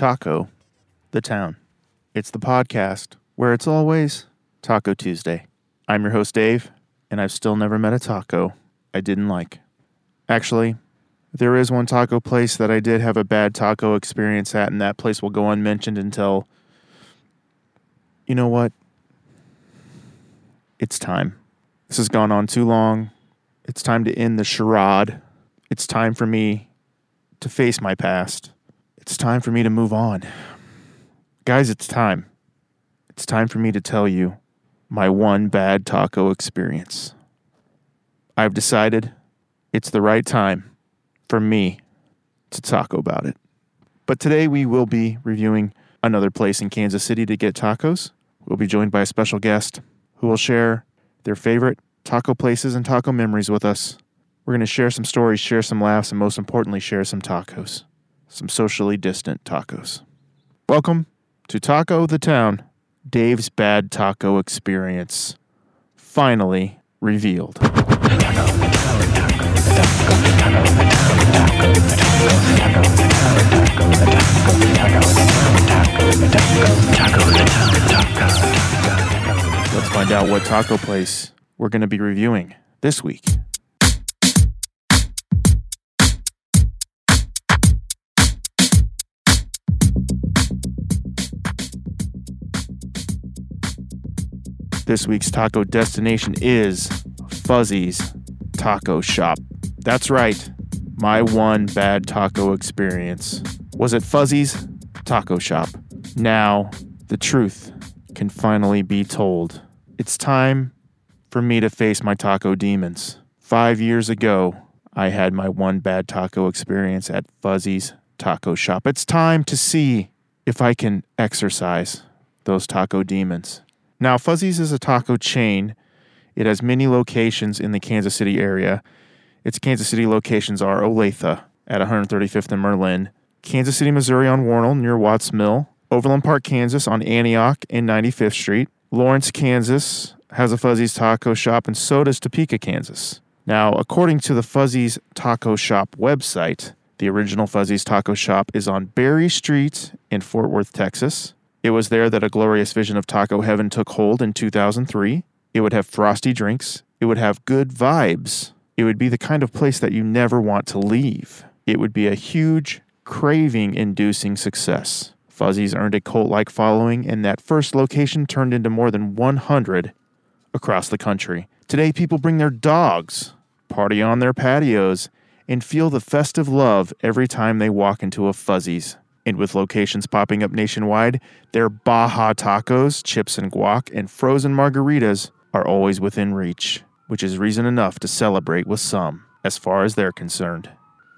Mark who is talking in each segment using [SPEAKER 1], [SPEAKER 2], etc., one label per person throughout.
[SPEAKER 1] Taco, the town. It's the podcast where it's always Taco Tuesday. I'm your host, Dave, and I've still never met a taco I didn't like. Actually, there is one taco place that I did have a bad taco experience at, and that place will go unmentioned until. You know what? It's time. This has gone on too long. It's time to end the charade. It's time for me to face my past. It's time for me to move on. Guys, it's time. It's time for me to tell you my one bad taco experience. I've decided it's the right time for me to talk about it. But today we will be reviewing another place in Kansas City to get tacos. We'll be joined by a special guest who will share their favorite taco places and taco memories with us. We're going to share some stories, share some laughs, and most importantly, share some tacos. Some socially distant tacos. Welcome to Taco the Town, Dave's Bad Taco Experience. Finally revealed. Let's find out what taco place we're going to be reviewing this week. This week's taco destination is Fuzzy's Taco Shop. That's right, my one bad taco experience was at Fuzzy's Taco Shop. Now, the truth can finally be told. It's time for me to face my taco demons. Five years ago, I had my one bad taco experience at Fuzzy's Taco Shop. It's time to see if I can exercise those taco demons. Now, Fuzzy's is a taco chain. It has many locations in the Kansas City area. Its Kansas City locations are Olathe at 135th and Murlen, Kansas City, Missouri on Wornall near Watts Mill, Overland Park, Kansas on Antioch and 95th Street, Lawrence, Kansas has a Fuzzy's Taco Shop, and so does Topeka, Kansas. Now, according to the Fuzzy's Taco Shop website, the original Fuzzy's Taco Shop is on Berry Street in Fort Worth, Texas. It was there that a glorious vision of taco heaven took hold in 2003. It would have frosty drinks. It would have good vibes. It would be the kind of place that you never want to leave. It would be a huge, craving inducing success. Fuzzy's earned a cult like following, and that first location turned into more than 100 across the country. Today, people bring their dogs, party on their patios, and feel the festive love every time they walk into a Fuzzy's. And with locations popping up nationwide, their Baja tacos, chips and guac, and frozen margaritas are always within reach, which is reason enough to celebrate with some, as far as they're concerned.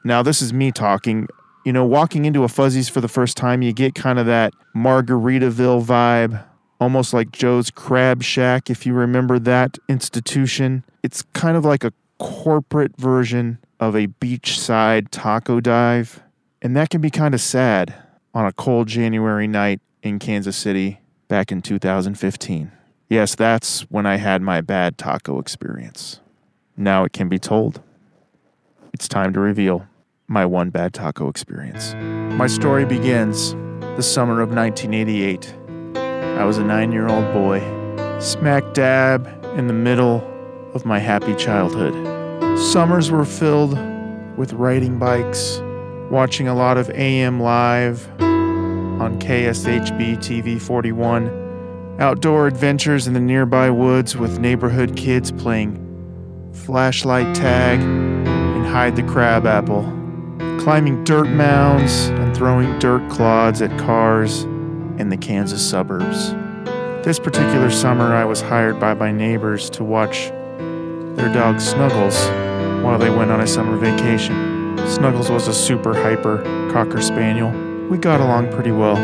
[SPEAKER 1] Now, this is me talking. You know, walking into a Fuzzy's for the first time, you get kind of that Margaritaville vibe, almost like Joe's Crab Shack, if you remember that institution. It's kind of like a corporate version of a beachside taco dive. And that can be kind of sad on a cold January night in Kansas City back in 2015. Yes, that's when I had my bad taco experience. Now it can be told. It's time to reveal my one bad taco experience. My story begins the summer of 1988. I was a nine year old boy, smack dab in the middle of my happy childhood. Summers were filled with riding bikes, watching a lot of AM Live on KSHB TV 41, outdoor adventures in the nearby woods with neighborhood kids playing flashlight tag and hide the crab apple, climbing dirt mounds and throwing dirt clods at cars in the Kansas suburbs. This particular summer, I was hired by my neighbors to watch their dog Snuggles while they went on a summer vacation. Snuggles was a super hyper Cocker Spaniel. We got along pretty well.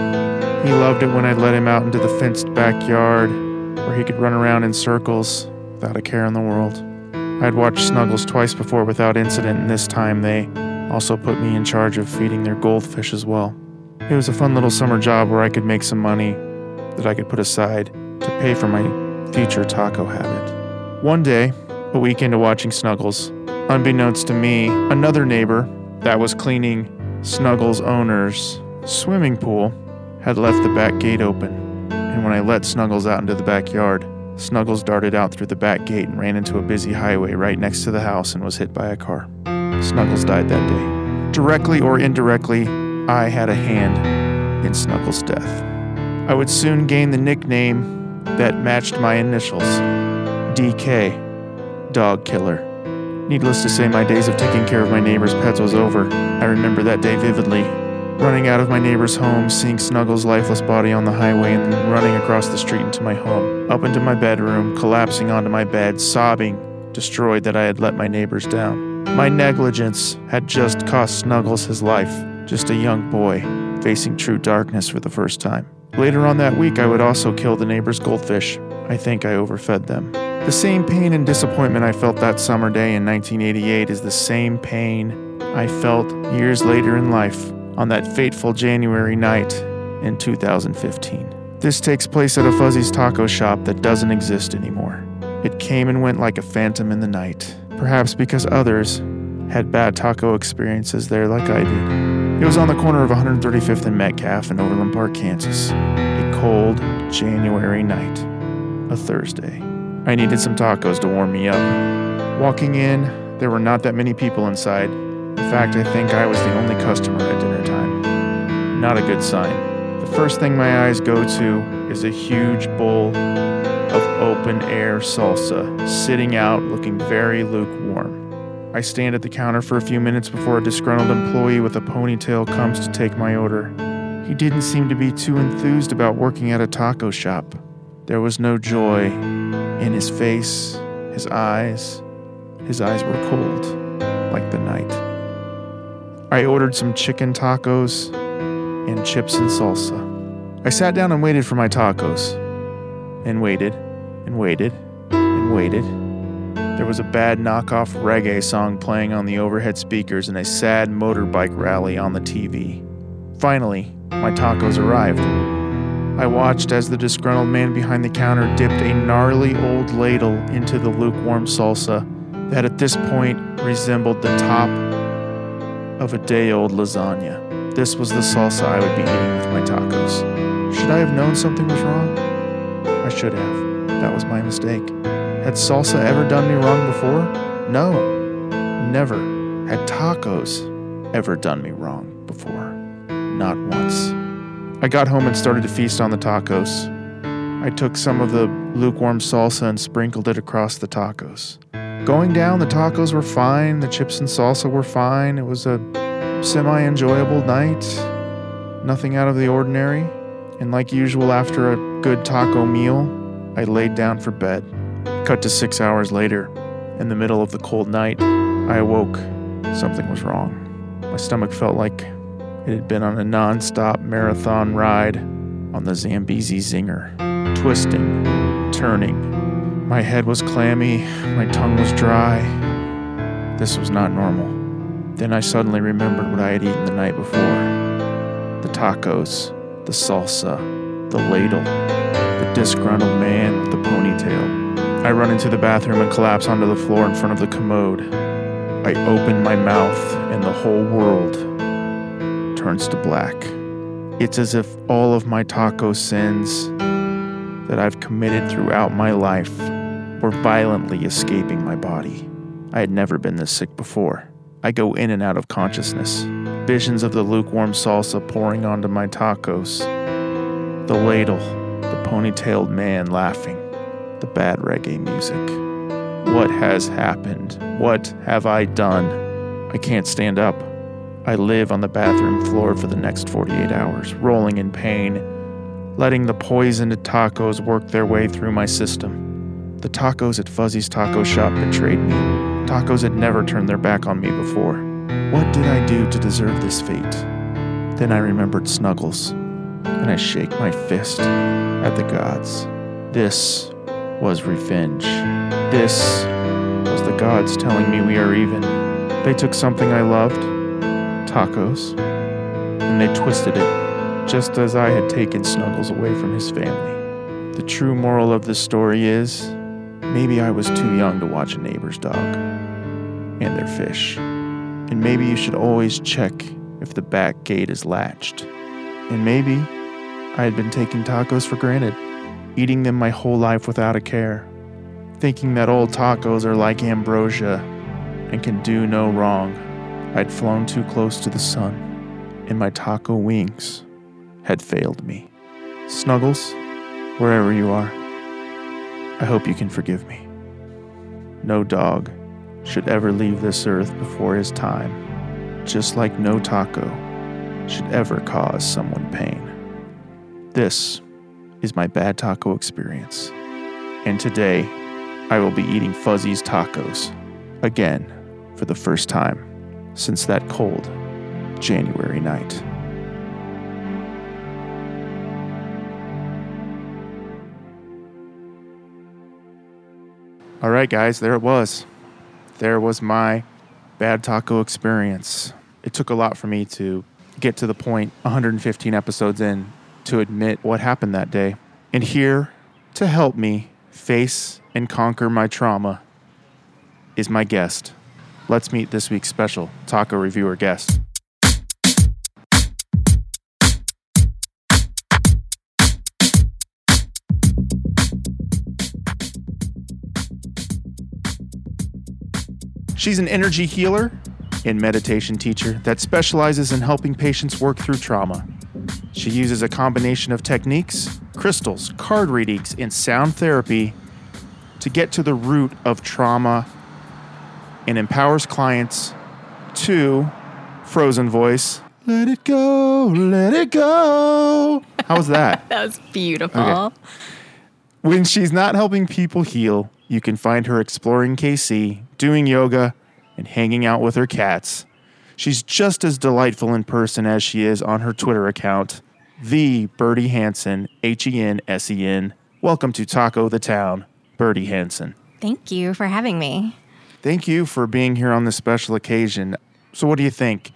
[SPEAKER 1] He loved it when I'd let him out into the fenced backyard where he could run around in circles without a care in the world. I'd watched Snuggles twice before without incident, and this time they also put me in charge of feeding their goldfish as well. It was a fun little summer job where I could make some money that I could put aside to pay for my future taco habit. One day, a week into watching Snuggles, unbeknownst to me, another neighbor that was cleaning Snuggles' owner's swimming pool had left the back gate open, and when I let Snuggles out into the backyard, Snuggles darted out through the back gate and ran into a busy highway right next to the house and was hit by a car. Snuggles died that day. Directly or indirectly, I had a hand in Snuggles' death. I would soon gain the nickname that matched my initials DK, Dog Killer. Needless to say, my days of taking care of my neighbor's pets was over. I remember that day vividly. Running out of my neighbor's home, seeing Snuggles' lifeless body on the highway, and running across the street into my home, up into my bedroom, collapsing onto my bed, sobbing, destroyed that I had let my neighbors down. My negligence had just cost Snuggles his life, just a young boy, facing true darkness for the first time. Later on that week, I would also kill the neighbor's goldfish. I think I overfed them. The same pain and disappointment I felt that summer day in 1988 is the same pain I felt years later in life on that fateful January night in 2015. This takes place at a Fuzzy's taco shop that doesn't exist anymore. It came and went like a phantom in the night, perhaps because others had bad taco experiences there like I did. It was on the corner of 135th and Metcalf in Overland Park, Kansas. A cold January night, a Thursday. I needed some tacos to warm me up. Walking in, there were not that many people inside. In fact, I think I was the only customer at dinner time. Not a good sign. The first thing my eyes go to is a huge bowl of open air salsa sitting out looking very lukewarm. I stand at the counter for a few minutes before a disgruntled employee with a ponytail comes to take my order. He didn't seem to be too enthused about working at a taco shop. There was no joy in his face, his eyes. His eyes were cold, like the night. I ordered some chicken tacos and chips and salsa. I sat down and waited for my tacos. And waited, and waited, and waited. There was a bad knockoff reggae song playing on the overhead speakers and a sad motorbike rally on the TV. Finally, my tacos arrived. I watched as the disgruntled man behind the counter dipped a gnarly old ladle into the lukewarm salsa that at this point resembled the top of a day old lasagna. This was the salsa I would be eating with my tacos. Should I have known something was wrong? I should have. That was my mistake. Had salsa ever done me wrong before? No, never. Had tacos ever done me wrong before? Not once. I got home and started to feast on the tacos. I took some of the lukewarm salsa and sprinkled it across the tacos. Going down, the tacos were fine, the chips and salsa were fine. It was a semi enjoyable night, nothing out of the ordinary. And like usual, after a good taco meal, I laid down for bed. Cut to six hours later, in the middle of the cold night, I awoke. Something was wrong. My stomach felt like it had been on a non stop marathon ride on the Zambezi Zinger, twisting, turning. My head was clammy, my tongue was dry. This was not normal. Then I suddenly remembered what I had eaten the night before the tacos, the salsa, the ladle, the disgruntled man with the ponytail. I run into the bathroom and collapse onto the floor in front of the commode. I open my mouth, and the whole world turns to black. It's as if all of my taco sins that I've committed throughout my life were violently escaping my body. I had never been this sick before. I go in and out of consciousness. Visions of the lukewarm salsa pouring onto my tacos, the ladle, the ponytailed man laughing, the bad reggae music. What has happened? What have I done? I can't stand up. I live on the bathroom floor for the next 48 hours, rolling in pain, letting the poisoned tacos work their way through my system. The tacos at Fuzzy's Taco Shop betrayed me. Tacos had never turned their back on me before. What did I do to deserve this fate? Then I remembered Snuggles, and I shake my fist at the gods. This was revenge. This was the gods telling me we are even. They took something I loved, tacos, and they twisted it, just as I had taken Snuggles away from his family. The true moral of this story is maybe I was too young to watch a neighbor's dog and their fish. And maybe you should always check if the back gate is latched. And maybe I had been taking tacos for granted, eating them my whole life without a care, thinking that old tacos are like ambrosia and can do no wrong. I'd flown too close to the sun, and my taco wings had failed me. Snuggles, wherever you are, I hope you can forgive me. No dog should ever leave this earth before his time, just like no taco should ever cause someone pain. This is my bad taco experience, and today I will be eating Fuzzy's tacos again for the first time since that cold January night. All right, guys, there it was. There was my bad taco experience. It took a lot for me to get to the point 115 episodes in to admit what happened that day. And here to help me face and conquer my trauma is my guest. Let's meet this week's special taco reviewer guest. She's an energy healer and meditation teacher that specializes in helping patients work through trauma. She uses a combination of techniques, crystals, card readings, and sound therapy to get to the root of trauma and empowers clients to frozen voice. Let it go, let it go. How was that?
[SPEAKER 2] That was beautiful.
[SPEAKER 1] Okay. when she's not helping people heal, you can find her exploring KC, doing yoga, and hanging out with her cats. She's just as delightful in person as she is on her Twitter account, the Birdie Hensen, H E N S E N. Welcome to Taco the Town, Birdie Hensen.
[SPEAKER 2] Thank you for having me.
[SPEAKER 1] Thank you for being here on this special occasion. So, what do you think?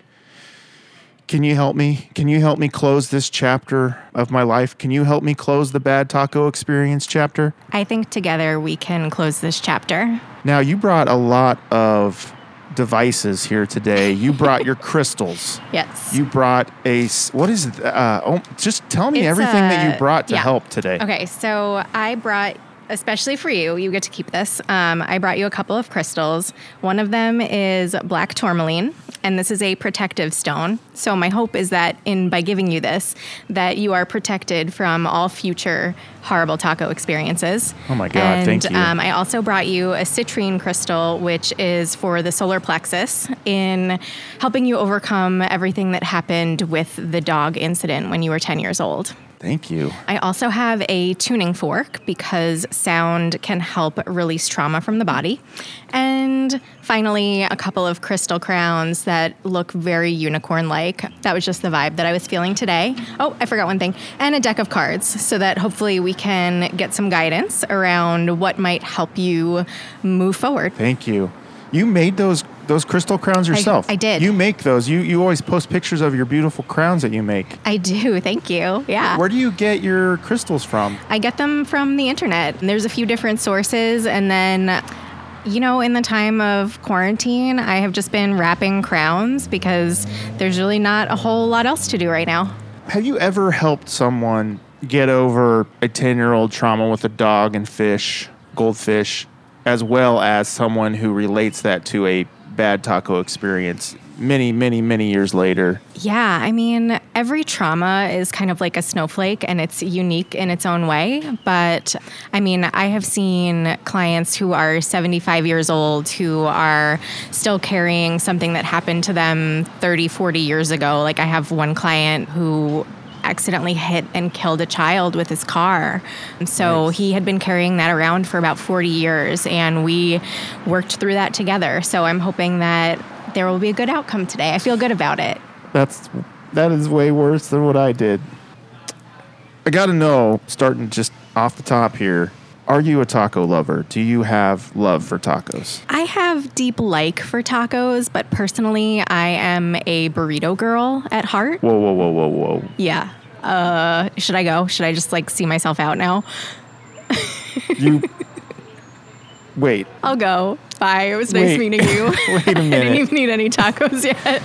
[SPEAKER 1] Can you help me? Can you help me close this chapter of my life? Can you help me close the bad taco experience chapter?
[SPEAKER 2] I think together we can close this chapter.
[SPEAKER 1] Now, you brought a lot of devices here today. You brought your crystals.
[SPEAKER 2] Yes.
[SPEAKER 1] You brought a what is? Uh, oh, just tell me
[SPEAKER 2] It's,
[SPEAKER 1] everything that you brought to
[SPEAKER 2] yeah.
[SPEAKER 1] help today.
[SPEAKER 2] Okay, so I brought, especially for you, you get to keep this. Um, I brought you a couple of crystals. One of them is black tourmaline, and this is a protective stone. So my hope is that in by giving you this, that you are protected from all future horrible taco experiences.
[SPEAKER 1] Oh my God,
[SPEAKER 2] And,
[SPEAKER 1] thank you.
[SPEAKER 2] Um, I also brought you a citrine crystal, which is for the solar plexus, in helping you overcome everything that happened with the dog incident when you were 10 years old.
[SPEAKER 1] Thank you.
[SPEAKER 2] I also have a tuning fork because sound can help release trauma from the body. And finally, a couple of crystal crowns that look very unicorn like. That was just the vibe that I was feeling today. Oh, I forgot one thing. And a deck of cards so that hopefully we can get some guidance around what might help you move forward.
[SPEAKER 1] Thank you. You made those those crystal crowns yourself.
[SPEAKER 2] I did.
[SPEAKER 1] You make those. You you always post pictures of your beautiful crowns that you make.
[SPEAKER 2] I do. Thank you. Yeah.
[SPEAKER 1] Where do you get your crystals from?
[SPEAKER 2] I get them from the internet. There's a few different sources. And then, you know, in the time of quarantine, I have just been wrapping crowns because there's really not a whole lot else to do right now.
[SPEAKER 1] Have you ever helped someone get over a 10 year old trauma with a dog and fish, goldfish, as well as someone who relates that to a bad taco experience many, many, many years later?
[SPEAKER 2] Yeah, I mean, every trauma is kind of like a snowflake and it's unique in its own way. But I mean, I have seen clients who are 75 years old who are still carrying something that happened to them 30, 40 years ago. Like, I have one client who accidentally hit and killed a child with his car. So
[SPEAKER 1] Nice.
[SPEAKER 2] he had been carrying that around for about 40 years and we worked through that together. So I'm hoping that there will be a good outcome today. I feel good about it.
[SPEAKER 1] That's that is way worse than what I did. I got to know, starting just off the top here, are you a taco lover? Do you have love for tacos?
[SPEAKER 2] I have deep like for tacos, but personally, I am a burrito girl at heart.
[SPEAKER 1] Whoa, whoa, whoa, whoa, whoa.
[SPEAKER 2] Yeah. Uh, should I go? Should I just like see myself out now?
[SPEAKER 1] You wait.
[SPEAKER 2] I'll go. Bye. It was nice
[SPEAKER 1] Wait.
[SPEAKER 2] meeting you.
[SPEAKER 1] Wait a minute.
[SPEAKER 2] I didn't even need any tacos yet.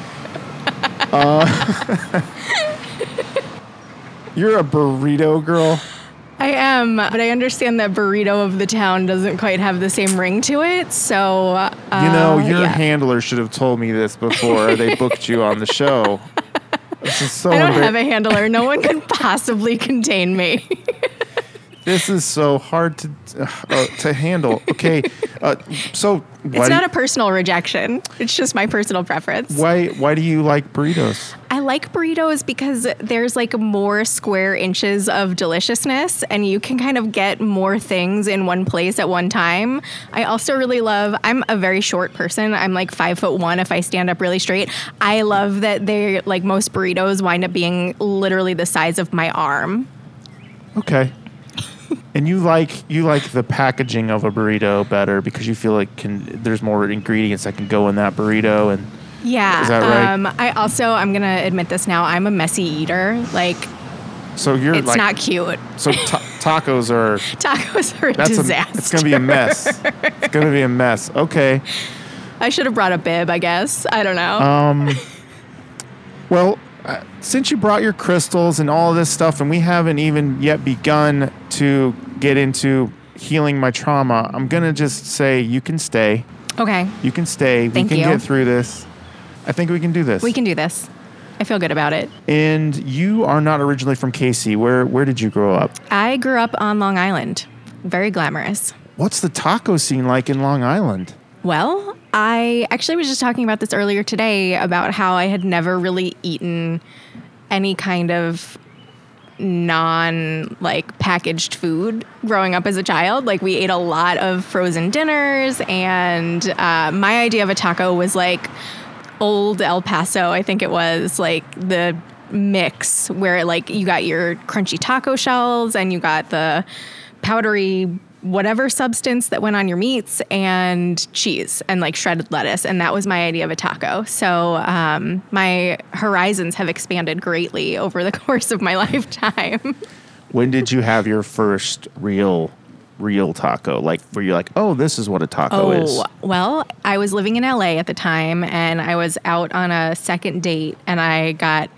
[SPEAKER 1] You're a burrito girl.
[SPEAKER 2] I am, but I understand that burrito of the town doesn't quite have the same ring to it. So, uh,
[SPEAKER 1] You know, your
[SPEAKER 2] yeah.
[SPEAKER 1] handler should have told me this before they booked you on the show. This is so
[SPEAKER 2] I don't
[SPEAKER 1] embar-
[SPEAKER 2] have a handler. No one could possibly contain me.
[SPEAKER 1] This is so hard to uh, to handle. Okay, uh, so why
[SPEAKER 2] It's not
[SPEAKER 1] you-
[SPEAKER 2] a personal rejection. It's just my personal preference.
[SPEAKER 1] why why do you like burritos?
[SPEAKER 2] I like burritos because there's like more square inches of deliciousness and you can kind of get more things in one place at one time. I also really love, I'm a very short person. I'm like five foot one if I stand up really straight. I love that they like most burritos wind up being literally the size of my arm.
[SPEAKER 1] Okay. And you like you like the packaging of a burrito better because you feel like can there's more ingredients that can go in that burrito and
[SPEAKER 2] Yeah.
[SPEAKER 1] Is that right?
[SPEAKER 2] Um, I also, I'm going to admit this now, I'm a messy eater. Like,
[SPEAKER 1] so you're
[SPEAKER 2] it's
[SPEAKER 1] like
[SPEAKER 2] not cute.
[SPEAKER 1] so ta- tacos are
[SPEAKER 2] Tacos are a
[SPEAKER 1] that's
[SPEAKER 2] disaster.
[SPEAKER 1] a it's gonna be a mess. it's gonna be a mess. Okay.
[SPEAKER 2] I should have brought a bib, I guess. I don't know.
[SPEAKER 1] Um, well, uh, since you brought your crystals and all of this stuff, and we haven't even yet begun to get into healing my trauma, I'm gonna just say you can stay.
[SPEAKER 2] okay.
[SPEAKER 1] You can stay.
[SPEAKER 2] Thank
[SPEAKER 1] we can
[SPEAKER 2] you.
[SPEAKER 1] get through this. I think we can do this.
[SPEAKER 2] We can do this. I feel good about it.
[SPEAKER 1] And you are not originally from KC. Where where did you grow up?
[SPEAKER 2] I grew up on Long Island. Very glamorous.
[SPEAKER 1] What's the taco scene like in Long Island?
[SPEAKER 2] Well, I actually was just talking about this earlier today about how I had never really eaten any kind of non like packaged food growing up as a child. Like we ate a lot of frozen dinners, and uh, my idea of a taco was like old El Paso. I think it was like the mix where like you got your crunchy taco shells and you got the powdery whatever substance that went on your meats and cheese and like shredded lettuce and that was my idea of a taco so um, my horizons have expanded greatly over the course of my lifetime
[SPEAKER 1] When did you have your first real real taco? Like where you're like, oh, this is what a taco is.
[SPEAKER 2] Oh, well, I was living in LA at the time and I was out on a second date and I got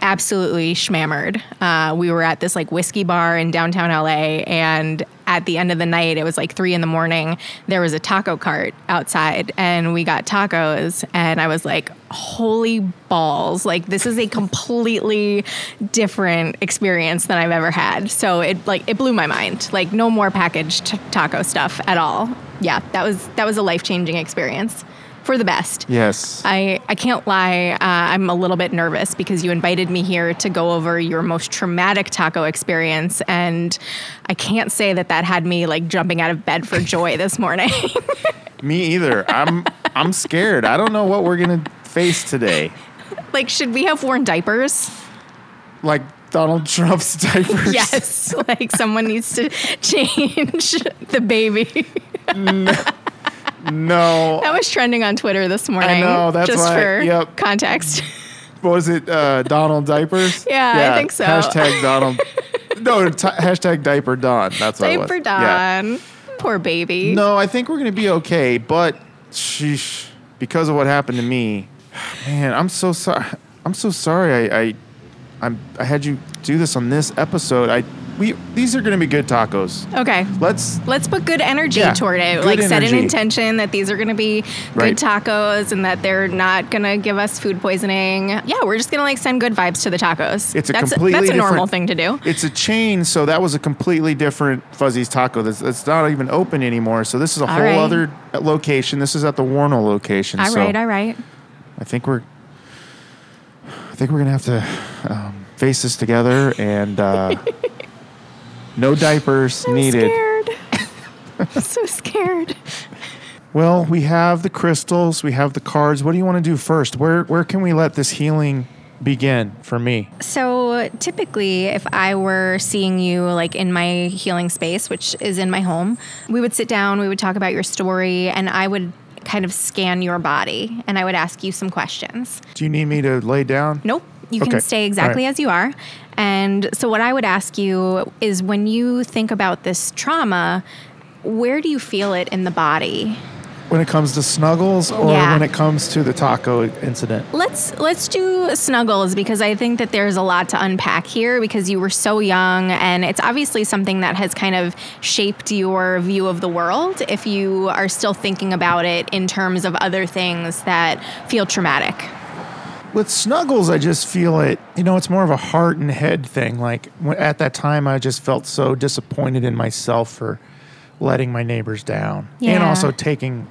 [SPEAKER 2] absolutely schmammered. Uh, we were at this like whiskey bar in downtown LA and at the end of the night, it was like three in the morning. There was a taco cart outside and we got tacos and I was like, holy balls. Like this is a completely different experience than I've ever had. So it like it blew my mind. Like no more packaged taco stuff at all. Yeah, that was that was a life-changing experience for the best.
[SPEAKER 1] Yes.
[SPEAKER 2] I, I can't lie. Uh, I'm a little bit nervous because you invited me here to go over your most traumatic taco experience. And I can't say that that had me like jumping out of bed for joy this morning.
[SPEAKER 1] Me either. I'm I'm scared. I don't know what we're gonna face today.
[SPEAKER 2] like, should we have worn diapers?
[SPEAKER 1] Like Donald Trump's diapers.
[SPEAKER 2] Yes. like, someone needs to change the baby.
[SPEAKER 1] No.
[SPEAKER 2] That was trending on Twitter this morning.
[SPEAKER 1] I know, that's
[SPEAKER 2] just
[SPEAKER 1] why-
[SPEAKER 2] for
[SPEAKER 1] yep.
[SPEAKER 2] context.
[SPEAKER 1] What was it? Uh, Donald diapers.
[SPEAKER 2] Yeah, I think so.
[SPEAKER 1] Hashtag Donald. no, t- hashtag diaper Don. That's what it was.
[SPEAKER 2] Diaper
[SPEAKER 1] Yeah.
[SPEAKER 2] Poor baby.
[SPEAKER 1] No, I think we're gonna be okay. But sheesh, because of what happened to me, man, I'm so sorry. I'm so sorry. I, I, I'm, I had you do this on this episode. I, we, these are gonna be good tacos.
[SPEAKER 2] Okay.
[SPEAKER 1] Let's.
[SPEAKER 2] Let's put good energy
[SPEAKER 1] Yeah,
[SPEAKER 2] toward it. like set an intention that these are going to be
[SPEAKER 1] Right.
[SPEAKER 2] good tacos and that they're not going to give us food poisoning. Yeah, we're just going to like send good vibes to the tacos.
[SPEAKER 1] It's a
[SPEAKER 2] that's
[SPEAKER 1] completely
[SPEAKER 2] that's a normal thing to do.
[SPEAKER 1] It's a chain, so that was a completely different Fuzzy's Taco. That's, that's not even open anymore. So this is a
[SPEAKER 2] All
[SPEAKER 1] whole
[SPEAKER 2] right.
[SPEAKER 1] other location. This is at the Wornall location.
[SPEAKER 2] All
[SPEAKER 1] so
[SPEAKER 2] right, all right.
[SPEAKER 1] I think we're. I think we're gonna have to um, face this together, and uh, no diapers
[SPEAKER 2] I'm
[SPEAKER 1] needed.
[SPEAKER 2] scared. I'm so scared.
[SPEAKER 1] Well, we have the crystals, we have the cards. What do you want to do first? Where where can we let this healing begin for me?
[SPEAKER 2] So typically, if I were seeing you like in my healing space, which is in my home, we would sit down, we would talk about your story, and I would kind of scan your body and I would ask you some questions.
[SPEAKER 1] Do you need me to lay down?
[SPEAKER 2] Nope. You
[SPEAKER 1] Okay.
[SPEAKER 2] can stay exactly
[SPEAKER 1] right.
[SPEAKER 2] as you are. And so, what I would ask you is when you think about this trauma, where do you feel it in the body?
[SPEAKER 1] when it comes to snuggles or
[SPEAKER 2] Yeah.
[SPEAKER 1] when it comes to the taco incident?
[SPEAKER 2] Let's let's do snuggles because I think that there's a lot to unpack here because you were so young and it's obviously something that has kind of shaped your view of the world if you are still thinking about it in terms of other things that feel traumatic.
[SPEAKER 1] With snuggles, I just feel it, you know, it's more of a heart and head thing. Like at that time, I just felt so disappointed in myself for letting my neighbors down and also taking,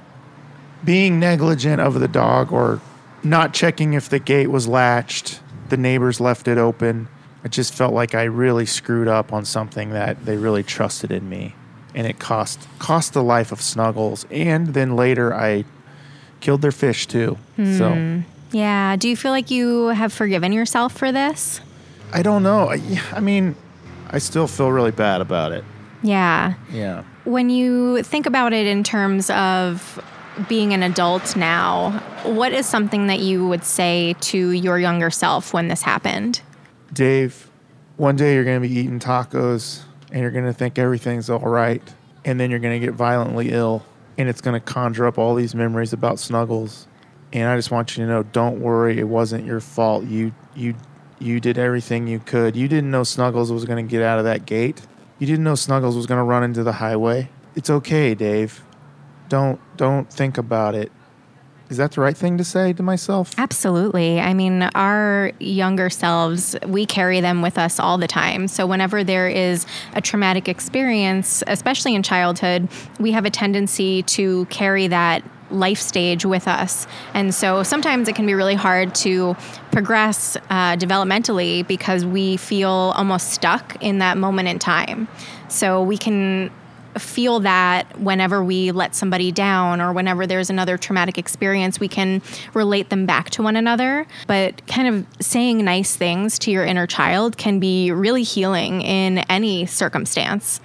[SPEAKER 1] being negligent of the dog or not checking if the gate was latched. The neighbors left it open. I just felt like I really screwed up on something that they really trusted in me. And it cost cost the life of Snuggles. And then later I killed their fish too. So hmm.
[SPEAKER 2] Yeah, do you feel like you have forgiven yourself for this?
[SPEAKER 1] I don't know. I, I mean, I still feel really bad about it.
[SPEAKER 2] Yeah.
[SPEAKER 1] Yeah.
[SPEAKER 2] When you think about it in terms of being an adult now, what is something that you would say to your younger self when this happened?
[SPEAKER 1] Dave, one day you're going to be eating tacos and you're going to think everything's all right. And then you're going to get violently ill and it's going to conjure up all these memories about Snuggles. And I just want you to know don't worry, it wasn't your fault. You, you, you did everything you could. You didn't know Snuggles was going to get out of that gate. You didn't know Snuggles was going to run into the highway. It's okay, Dave. Don't don't think about it. Is that the right thing to say to myself?
[SPEAKER 2] Absolutely. I mean, our younger selves, we carry them with us all the time. So, whenever there is a traumatic experience, especially in childhood, we have a tendency to carry that life stage with us. And so, sometimes it can be really hard to progress uh, developmentally because we feel almost stuck in that moment in time. So, we can feel that whenever we let somebody down or whenever there's another traumatic experience, we can relate them back to one another. But kind of saying nice things to your inner child can be really healing in any circumstance.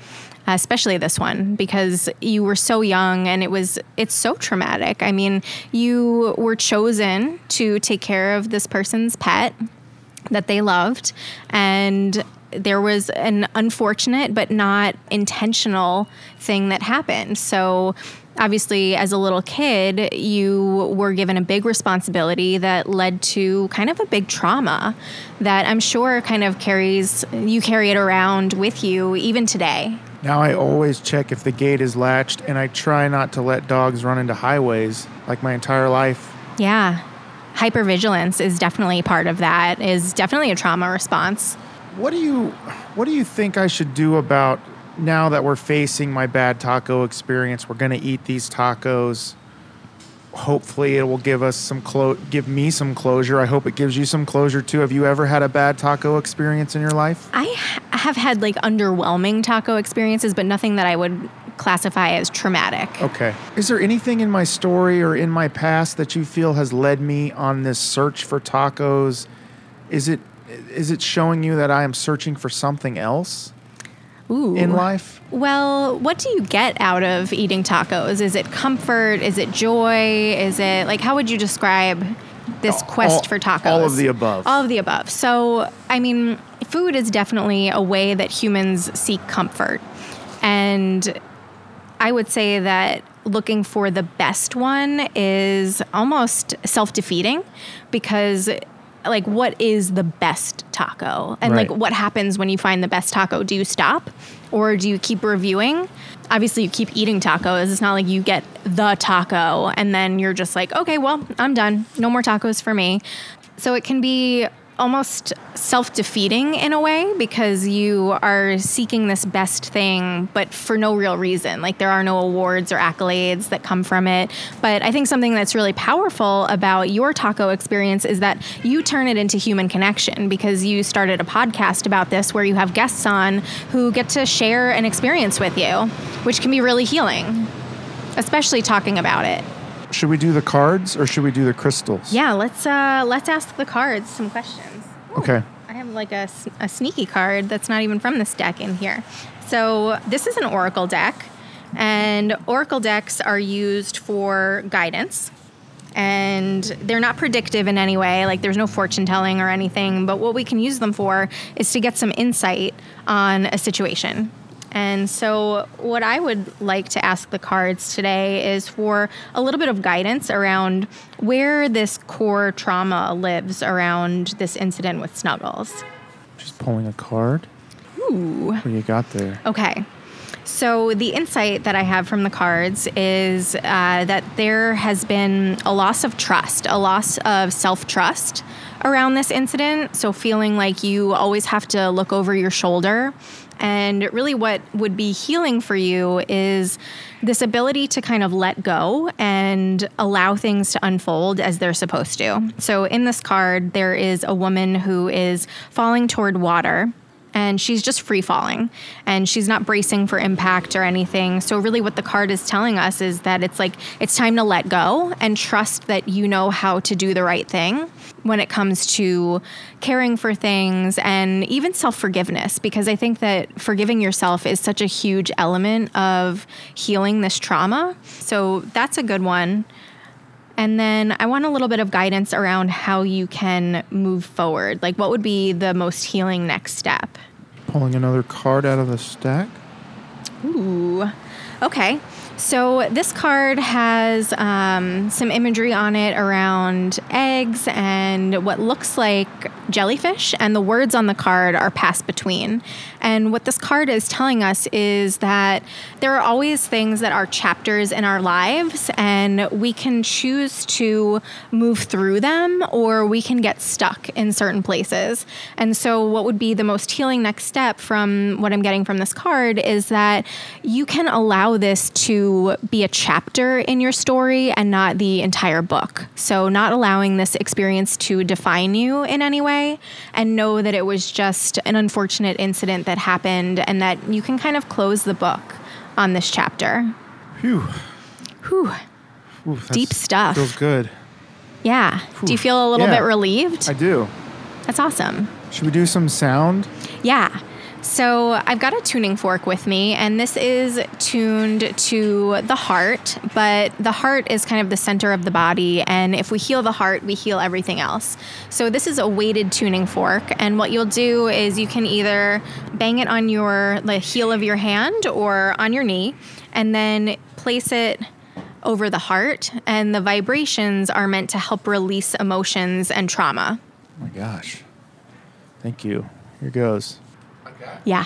[SPEAKER 2] Especially this one because you were so young and it was it's so traumatic. I mean, you were chosen to take care of this person's pet that they loved and there was an unfortunate but not intentional thing that happened. So obviously as a little kid, you were given a big responsibility that led to kind of a big trauma that I'm sure kind of carries you carry it around with you even today.
[SPEAKER 1] Now I always check if the gate is latched and I try not to let dogs run into highways like my entire life.
[SPEAKER 2] Yeah. Hypervigilance is definitely part of that. Is definitely a trauma response.
[SPEAKER 1] What do you what do you think I should do about now that we're facing my bad taco experience? We're going to eat these tacos. Hopefully it will give us some clo- give me some closure. I hope it gives you some closure too. Have you ever had a bad taco experience in your life?
[SPEAKER 2] I ha- have had like underwhelming taco experiences, but nothing that I would classify as traumatic.
[SPEAKER 1] Okay. Is there anything in my story or in my past that you feel has led me on this search for tacos? Is it is it showing you that I am searching for something else
[SPEAKER 2] Ooh.
[SPEAKER 1] in life?
[SPEAKER 2] Well, what do you get out of eating tacos? Is it comfort? Is it joy? Is it like how would you describe this quest
[SPEAKER 1] all-
[SPEAKER 2] for tacos?
[SPEAKER 1] all of the above.
[SPEAKER 2] All of the above. So, I mean, food is definitely a way that humans seek comfort. And I would say that looking for the best one is almost self defeating because, like, what is the best taco? And,
[SPEAKER 1] Right.
[SPEAKER 2] like, what happens when you find the best taco? Do you stop or do you keep reviewing? Obviously, you keep eating tacos. It's not like you get the taco and then you're just like, okay, well, I'm done. No more tacos for me. So it can be almost self defeating in a way because you are seeking this best thing, but for no real reason. Like there are no awards or accolades that come from it. But I think something that's really powerful about your taco experience is that you turn it into human connection because you started a podcast about this where you have guests on who get to share an experience with you, which can be really healing, especially talking about it.
[SPEAKER 1] Should we do the cards or should we do the crystals?
[SPEAKER 2] Yeah, let's uh, let's ask the cards some questions.
[SPEAKER 1] Okay.
[SPEAKER 2] I have like a, a sneaky card that's not even from this deck in here. So this is an oracle deck, and oracle decks are used for guidance. And they're not predictive in any way, like there's no fortune telling or anything. But what we can use them for is to get some insight on a situation. And so, what I would like to ask the cards today is for a little bit of guidance around where this core trauma lives around this incident with Snuggles.
[SPEAKER 1] Just pulling a card.
[SPEAKER 2] Ooh.
[SPEAKER 1] What you got there?
[SPEAKER 2] Okay. So, the insight that I have from the cards is uh, that there has been a loss of trust, a loss of self trust around this incident. So, feeling like you always have to look over your shoulder. And really, what would be healing for you is this ability to kind of let go and allow things to unfold as they're supposed to. So, in this card, there is a woman who is falling toward water and she's just free falling and she's not bracing for impact or anything. So, really, what the card is telling us is that it's like it's time to let go and trust that you know how to do the right thing when it comes to caring for things and even self forgiveness, because I think that forgiving yourself is such a huge element of healing this trauma. So, that's a good one. And then I want a little bit of guidance around how you can move forward. Like, what would be the most healing next step?
[SPEAKER 1] Pulling another card out of the stack.
[SPEAKER 2] Ooh, okay. So this card has um, some imagery on it around eggs and what looks like jellyfish, and the words on the card are pass between. And what this card is telling us is that there are always things that are chapters in our lives, and we can choose to move through them or we can get stuck in certain places. And so, what would be the most healing next step from what I'm getting from this card is that you can allow this to be a chapter in your story and not the entire book. So, not allowing this experience to define you in any way, and know that it was just an unfortunate incident that happened and that you can kind of close the book on this chapter.
[SPEAKER 1] Phew.
[SPEAKER 2] Whew.
[SPEAKER 1] Ooh,
[SPEAKER 2] Deep stuff.
[SPEAKER 1] Feels good.
[SPEAKER 2] Yeah. Do you feel a little
[SPEAKER 1] Yeah.
[SPEAKER 2] bit relieved?
[SPEAKER 1] I do.
[SPEAKER 2] That's awesome.
[SPEAKER 1] Should we do some sound?
[SPEAKER 2] Yeah. So I've got a tuning fork with me, and this is tuned to the heart, but the heart is kind of the center of the body. And if we heal the heart, we heal everything else. So this is a weighted tuning fork, and what you'll do is you can either bang it on your the heel of your hand or on your knee, and then place it over the heart. And the vibrations are meant to help release emotions and trauma.
[SPEAKER 1] Oh my gosh. Thank you. Here goes.
[SPEAKER 2] Yeah.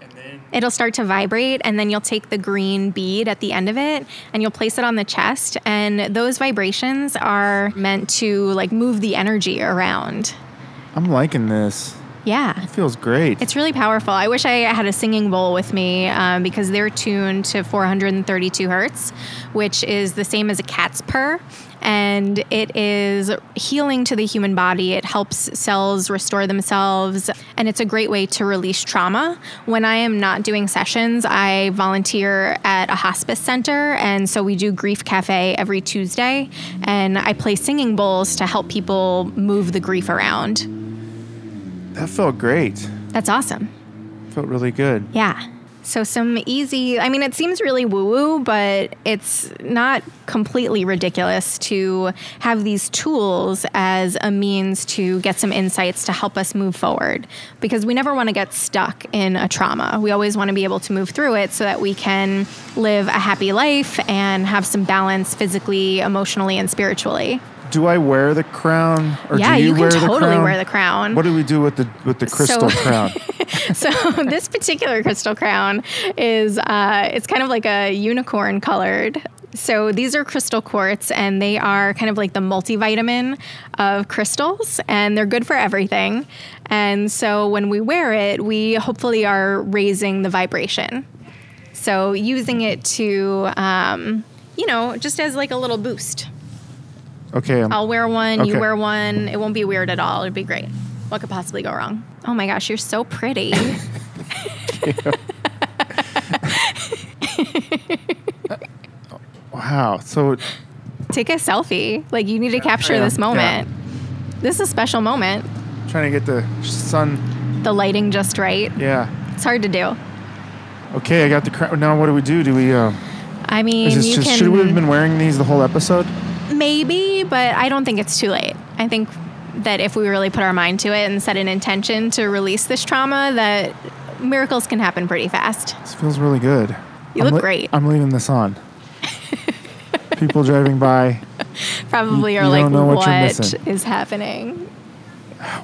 [SPEAKER 1] And then
[SPEAKER 2] It'll start to vibrate, and then you'll take the green bead at the end of it and you'll place it on the chest. And those vibrations are meant to like move the energy around.
[SPEAKER 1] I'm liking this.
[SPEAKER 2] Yeah.
[SPEAKER 1] It feels great.
[SPEAKER 2] It's really powerful. I wish I had a singing bowl with me um, because they're tuned to 432 hertz, which is the same as a cat's purr. And it is healing to the human body. It helps cells restore themselves. And it's a great way to release trauma. When I am not doing sessions, I volunteer at a hospice center. And so we do Grief Cafe every Tuesday. And I play singing bowls to help people move the grief around.
[SPEAKER 1] That felt great.
[SPEAKER 2] That's awesome.
[SPEAKER 1] Felt really good.
[SPEAKER 2] Yeah. So some easy, I mean, it seems really woo woo, but it's not completely ridiculous to have these tools as a means to get some insights to help us move forward because we never want to get stuck in a trauma. We always want to be able to move through it so that we can live a happy life and have some balance physically, emotionally, and spiritually.
[SPEAKER 1] Do I wear the crown? Or
[SPEAKER 2] yeah,
[SPEAKER 1] do you,
[SPEAKER 2] you, can
[SPEAKER 1] wear the
[SPEAKER 2] totally
[SPEAKER 1] crown?
[SPEAKER 2] wear the crown.
[SPEAKER 1] What do we do with the with the crystal
[SPEAKER 2] So-
[SPEAKER 1] crown?
[SPEAKER 2] so this particular crystal crown is uh, it's kind of like a unicorn colored so these are crystal quartz and they are kind of like the multivitamin of crystals and they're good for everything and so when we wear it we hopefully are raising the vibration so using it to um, you know just as like a little boost
[SPEAKER 1] Okay, I'm,
[SPEAKER 2] I'll wear one, you wear one. It won't be weird at all. It'd be great. What could possibly go wrong? Oh my gosh, you're so pretty.
[SPEAKER 1] wow. So
[SPEAKER 2] Take a selfie. Like you need to capture
[SPEAKER 1] yeah,
[SPEAKER 2] this moment. This is a special moment.
[SPEAKER 1] trying to get the sun.
[SPEAKER 2] The lighting just right.
[SPEAKER 1] Yeah.
[SPEAKER 2] It's hard to do.
[SPEAKER 1] Okay, I got the crown. Now what do we do? Do we? Uh,
[SPEAKER 2] I mean,
[SPEAKER 1] is this
[SPEAKER 2] you
[SPEAKER 1] just,
[SPEAKER 2] can
[SPEAKER 1] should we have been wearing these the whole episode?
[SPEAKER 2] Maybe, but I don't think it's too late. I think that if we really put our mind to it and set an intention to release this trauma, that miracles can happen pretty fast.
[SPEAKER 1] This feels really good.
[SPEAKER 2] You
[SPEAKER 1] I'm
[SPEAKER 2] look great.
[SPEAKER 1] I'm leaving this on. People driving by.
[SPEAKER 2] Probably
[SPEAKER 1] You-
[SPEAKER 2] are
[SPEAKER 1] you
[SPEAKER 2] like,
[SPEAKER 1] don't know what missing."
[SPEAKER 2] is happening?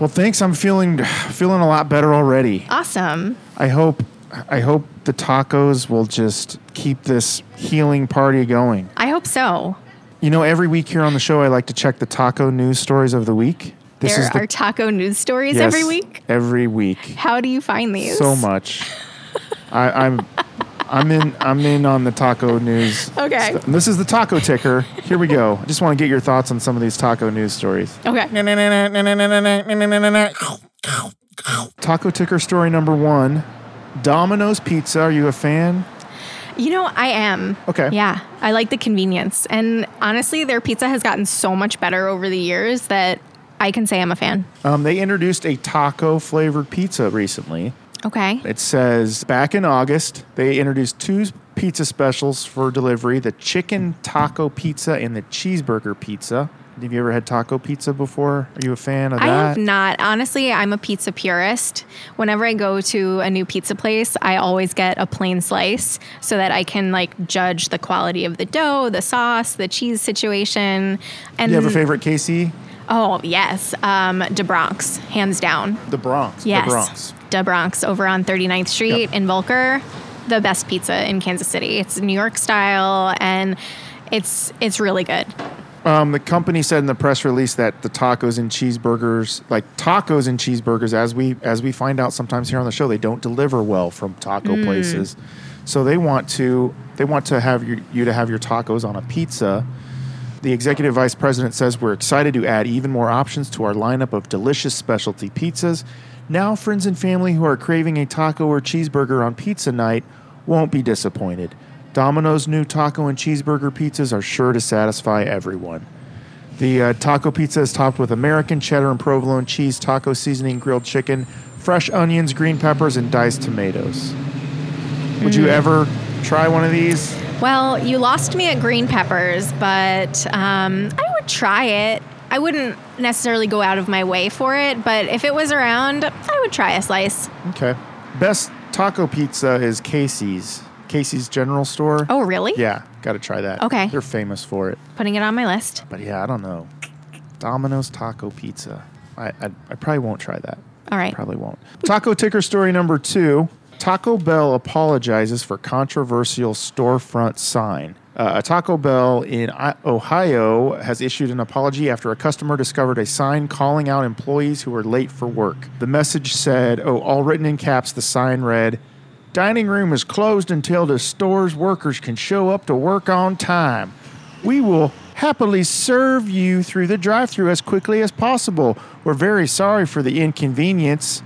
[SPEAKER 1] Well, thanks. I'm feeling feeling a lot better already.
[SPEAKER 2] Awesome.
[SPEAKER 1] I hope I hope the tacos will just keep this healing party going.
[SPEAKER 2] I hope so.
[SPEAKER 1] You know, every week here on the show, I like to check the taco news stories of the week. This
[SPEAKER 2] there
[SPEAKER 1] is the,
[SPEAKER 2] are taco news stories
[SPEAKER 1] yes,
[SPEAKER 2] every week.
[SPEAKER 1] Every week,
[SPEAKER 2] How do you find these?
[SPEAKER 1] so much. I, I'm I'm in I'm in on the taco news.
[SPEAKER 2] Okay.
[SPEAKER 1] And This is the taco ticker. Here we go. I just want to get your thoughts on some of these taco news stories.
[SPEAKER 2] Okay.
[SPEAKER 1] Taco ticker story number one: Domino's Pizza. Are you a fan?
[SPEAKER 2] You know, I am.
[SPEAKER 1] Okay.
[SPEAKER 2] Yeah, I like the convenience. And honestly, their pizza has gotten so much better over the years that I can say I'm a fan.
[SPEAKER 1] Um, they introduced a taco flavored pizza recently.
[SPEAKER 2] Okay.
[SPEAKER 1] It says back in August, they introduced two pizza specials for delivery the chicken taco pizza and the cheeseburger pizza. Have you ever had taco pizza before? Are you a fan of
[SPEAKER 2] I
[SPEAKER 1] that?
[SPEAKER 2] have not. Honestly, I'm a pizza purist. Whenever I go to a new pizza place, I always get a plain slice so that I can like judge the quality of the dough, the sauce, the cheese situation. And
[SPEAKER 1] Do you have a favorite KC?
[SPEAKER 2] Oh, yes. Um, De Bronx, hands down.
[SPEAKER 1] The Bronx.
[SPEAKER 2] Yes.
[SPEAKER 1] The Bronx.
[SPEAKER 2] De Bronx over on 39th Street
[SPEAKER 1] Yep.
[SPEAKER 2] in Volker. The best pizza in Kansas City. It's New York style and it's it's really good.
[SPEAKER 1] Um, the company said in the press release that the tacos and cheeseburgers, like tacos and cheeseburgers, as we as we find out sometimes here on the show, they don't deliver well from taco places. So they want to they want to have you, you to have your tacos on a pizza. The executive vice president says we're excited to add even more options to our lineup of delicious specialty pizzas. Now, friends and family who are craving a taco or cheeseburger on pizza night won't be disappointed. Domino's new taco and cheeseburger pizzas are sure to satisfy everyone. The uh, taco pizza is topped with American cheddar and provolone cheese, taco seasoning, grilled chicken, fresh onions, green peppers, and diced tomatoes. Would you ever try one of these?
[SPEAKER 2] Well, you lost me at green peppers, but um, I would try it. I wouldn't necessarily go out of my way for it, but if it was around, I would try a slice.
[SPEAKER 1] Okay. Best taco pizza is Casey's. Casey's General Store.
[SPEAKER 2] Oh, really?
[SPEAKER 1] Yeah, got to try that.
[SPEAKER 2] Okay.
[SPEAKER 1] They're famous for it.
[SPEAKER 2] Putting it on my list.
[SPEAKER 1] But yeah, I don't know. Domino's taco pizza. I, I, I probably won't try that.
[SPEAKER 2] All right.
[SPEAKER 1] Probably won't. Taco ticker story number two Taco Bell apologizes for controversial storefront sign. Uh, a Taco Bell in Ohio has issued an apology after a customer discovered a sign calling out employees who were late for work. The message said, oh, all written in caps, the sign read, Dining room is closed until the store's workers can show up to work on time. We will happily serve you through the drive through as quickly as possible. We're very sorry for the inconvenience.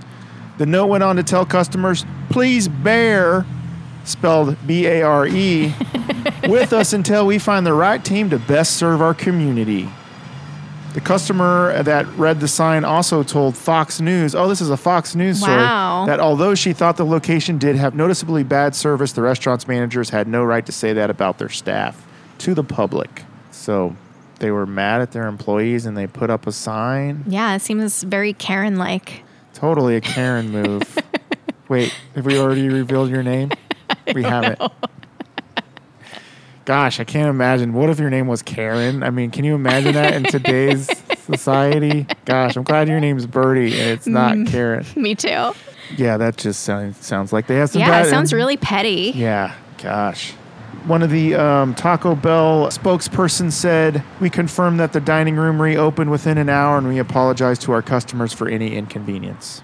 [SPEAKER 1] The note went on to tell customers, please bear, spelled B A R E, with us until we find the right team to best serve our community. The customer that read the sign also told Fox News, oh, this is a Fox News story, that although she thought the location did have noticeably bad service, the restaurant's managers had no right to say that about their staff to the public. So they were mad at their employees and they put up a sign.
[SPEAKER 2] Yeah, it seems very Karen like.
[SPEAKER 1] Totally a Karen move. Wait, have we already revealed your name? We haven't. Gosh, I can't imagine. What if your name was Karen? I mean, can you imagine that in today's society? Gosh, I'm glad your name's Birdie and it's not
[SPEAKER 2] Mm.
[SPEAKER 1] Karen.
[SPEAKER 2] Me too.
[SPEAKER 1] Yeah, that just sounds sounds like they have some
[SPEAKER 2] Yeah,
[SPEAKER 1] bad.
[SPEAKER 2] it sounds really petty.
[SPEAKER 1] Yeah, gosh. One of the um, Taco Bell spokesperson said, "We confirm that the dining room reopened within an hour, and we apologize to our customers for any inconvenience."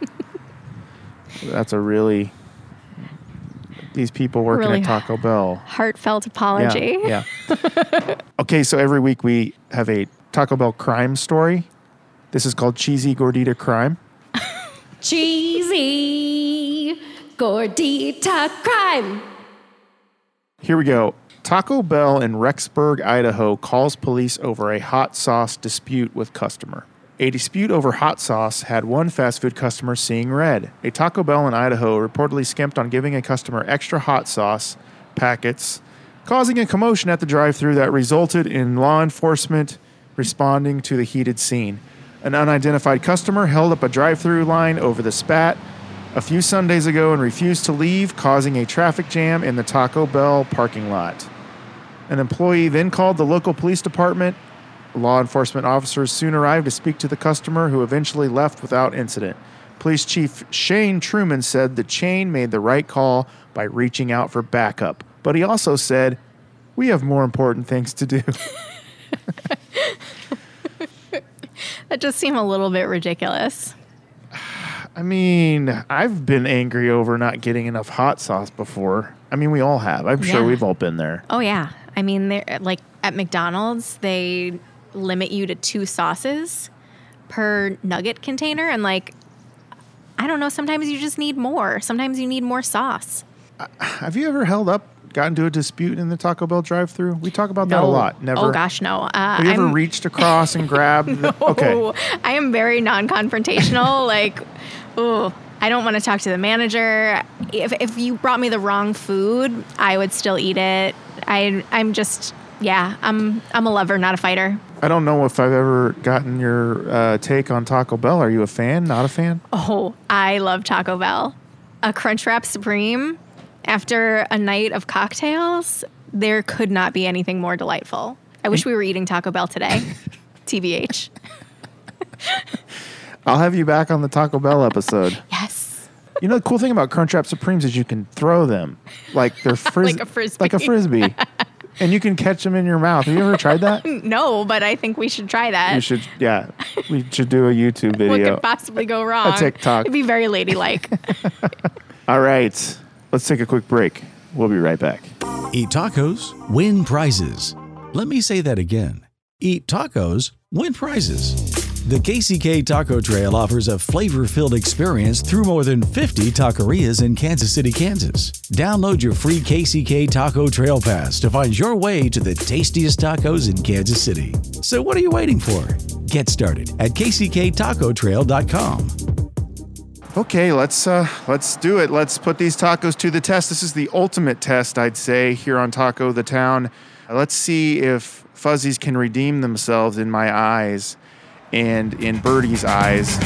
[SPEAKER 1] That's a really these people working
[SPEAKER 2] Really
[SPEAKER 1] at Taco Bell.
[SPEAKER 2] Heartfelt apology.
[SPEAKER 1] Yeah. yeah. okay, so every week we have a Taco Bell crime story. This is called Cheesy Gordita Crime.
[SPEAKER 3] Cheesy gordita crime.
[SPEAKER 1] Here we go. Taco Bell in Rexburg, Idaho calls police over a hot sauce dispute with customer. A dispute over hot sauce had one fast food customer seeing red. A Taco Bell in Idaho reportedly skimped on giving a customer extra hot sauce packets, causing a commotion at the drive-thru that resulted in law enforcement responding to the heated scene. An unidentified customer held up a drive-thru line over the spat, a few Sundays ago and refused to leave, causing a traffic jam in the Taco Bell parking lot. An employee then called the local police department. Law enforcement officers soon arrived to speak to the customer, who eventually left without incident. Police Chief Shane Truman said the chain made the right call by reaching out for backup, but he also said, We have more important things to do.
[SPEAKER 2] That does seem a little bit ridiculous.
[SPEAKER 1] I mean, I've been angry over not getting enough hot sauce before. I mean, we all have. I'm sure we've all been there.
[SPEAKER 2] Oh yeah. I mean, they're like at McDonald's, they limit you to two sauces per nugget container, and like, I don't know. Sometimes you just need more. Sometimes you need more sauce.
[SPEAKER 1] Have you ever held up, got into a dispute in the Taco Bell drive-through? We talk about that a lot. Never.
[SPEAKER 2] Oh gosh, no. Uh,
[SPEAKER 1] Have you ever
[SPEAKER 2] I'm,
[SPEAKER 1] reached across and grabbed? the, okay.
[SPEAKER 2] I am very non-confrontational. like, oh, I don't want to talk to the manager. If if you brought me the wrong food, I would still eat it. I I'm just yeah. I'm I'm a lover, not a fighter.
[SPEAKER 1] I don't know if I've ever gotten your uh, take on Taco Bell. Are you a fan? Not a fan?
[SPEAKER 2] Oh, I love Taco Bell. A Crunchwrap Supreme after a night of cocktails, there could not be anything more delightful. I wish we were eating Taco Bell today. TBH.
[SPEAKER 1] I'll have you back on the Taco Bell episode.
[SPEAKER 2] Yes.
[SPEAKER 1] You know the cool thing about Crunchwrap Supremes is you can throw them like they're fris-
[SPEAKER 2] Like a Frisbee.
[SPEAKER 1] like a frisbee, and you can catch them in your mouth. Have you ever tried that?
[SPEAKER 2] No, but I think we should try that.
[SPEAKER 1] You should. Yeah, we should do a YouTube video.
[SPEAKER 2] what could possibly go wrong?
[SPEAKER 1] A TikTok.
[SPEAKER 2] It'd be very ladylike.
[SPEAKER 1] All right, let's take a quick break. We'll be right back.
[SPEAKER 4] Eat tacos, win prizes. Let me say that again. Eat tacos, win prizes. The KCK Taco Trail offers a flavor filled experience through more than 50 taquerias in Kansas City, Kansas. Download your free KCK Taco Trail Pass to find your way to the tastiest tacos in Kansas City. So, what are you waiting for? Get started at kcktacotrail.com.
[SPEAKER 1] Okay, let's uh, let's do it. Let's put these tacos to the test. This is the ultimate test, I'd say, here on Taco the Town. Let's see if fuzzies can redeem themselves in my eyes and in Birdie's eyes.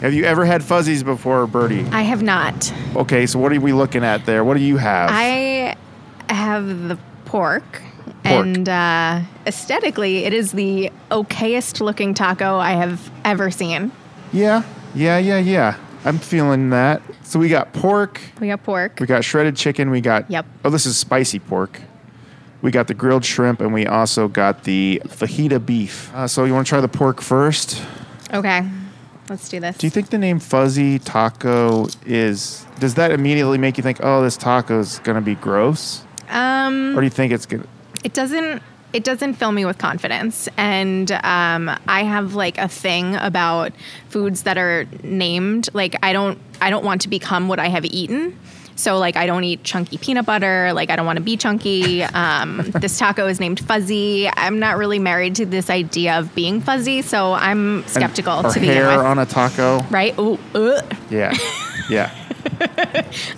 [SPEAKER 1] Have you ever had fuzzies before, Birdie?
[SPEAKER 2] I have not.
[SPEAKER 1] Okay, so what are we looking at there? What do you have?
[SPEAKER 2] I have the pork.
[SPEAKER 1] Pork.
[SPEAKER 2] And uh, aesthetically, it is the okayest looking taco I have ever seen.
[SPEAKER 1] yeah, yeah, yeah, yeah. I'm feeling that. So we got pork.
[SPEAKER 2] We got pork.
[SPEAKER 1] We got shredded chicken. We got
[SPEAKER 2] Yep.
[SPEAKER 1] Oh, this is spicy pork. We got the grilled shrimp, and we also got the fajita beef. Uh, so you want to try the pork first?
[SPEAKER 2] Okay, let's do this.
[SPEAKER 1] Do you think the name Fuzzy Taco is? Does that immediately make you think, oh, this taco is gonna be gross,
[SPEAKER 2] um,
[SPEAKER 1] or do you think it's gonna?
[SPEAKER 2] it doesn't it doesn't fill me with confidence and um, i have like a thing about foods that are named like i don't i don't want to become what i have eaten so like i don't eat chunky peanut butter like i don't want to be chunky um, this taco is named fuzzy i'm not really married to this idea of being fuzzy so i'm skeptical
[SPEAKER 1] or
[SPEAKER 2] to begin
[SPEAKER 1] hair
[SPEAKER 2] with
[SPEAKER 1] on a taco?
[SPEAKER 2] right Ooh, uh.
[SPEAKER 1] Yeah, yeah.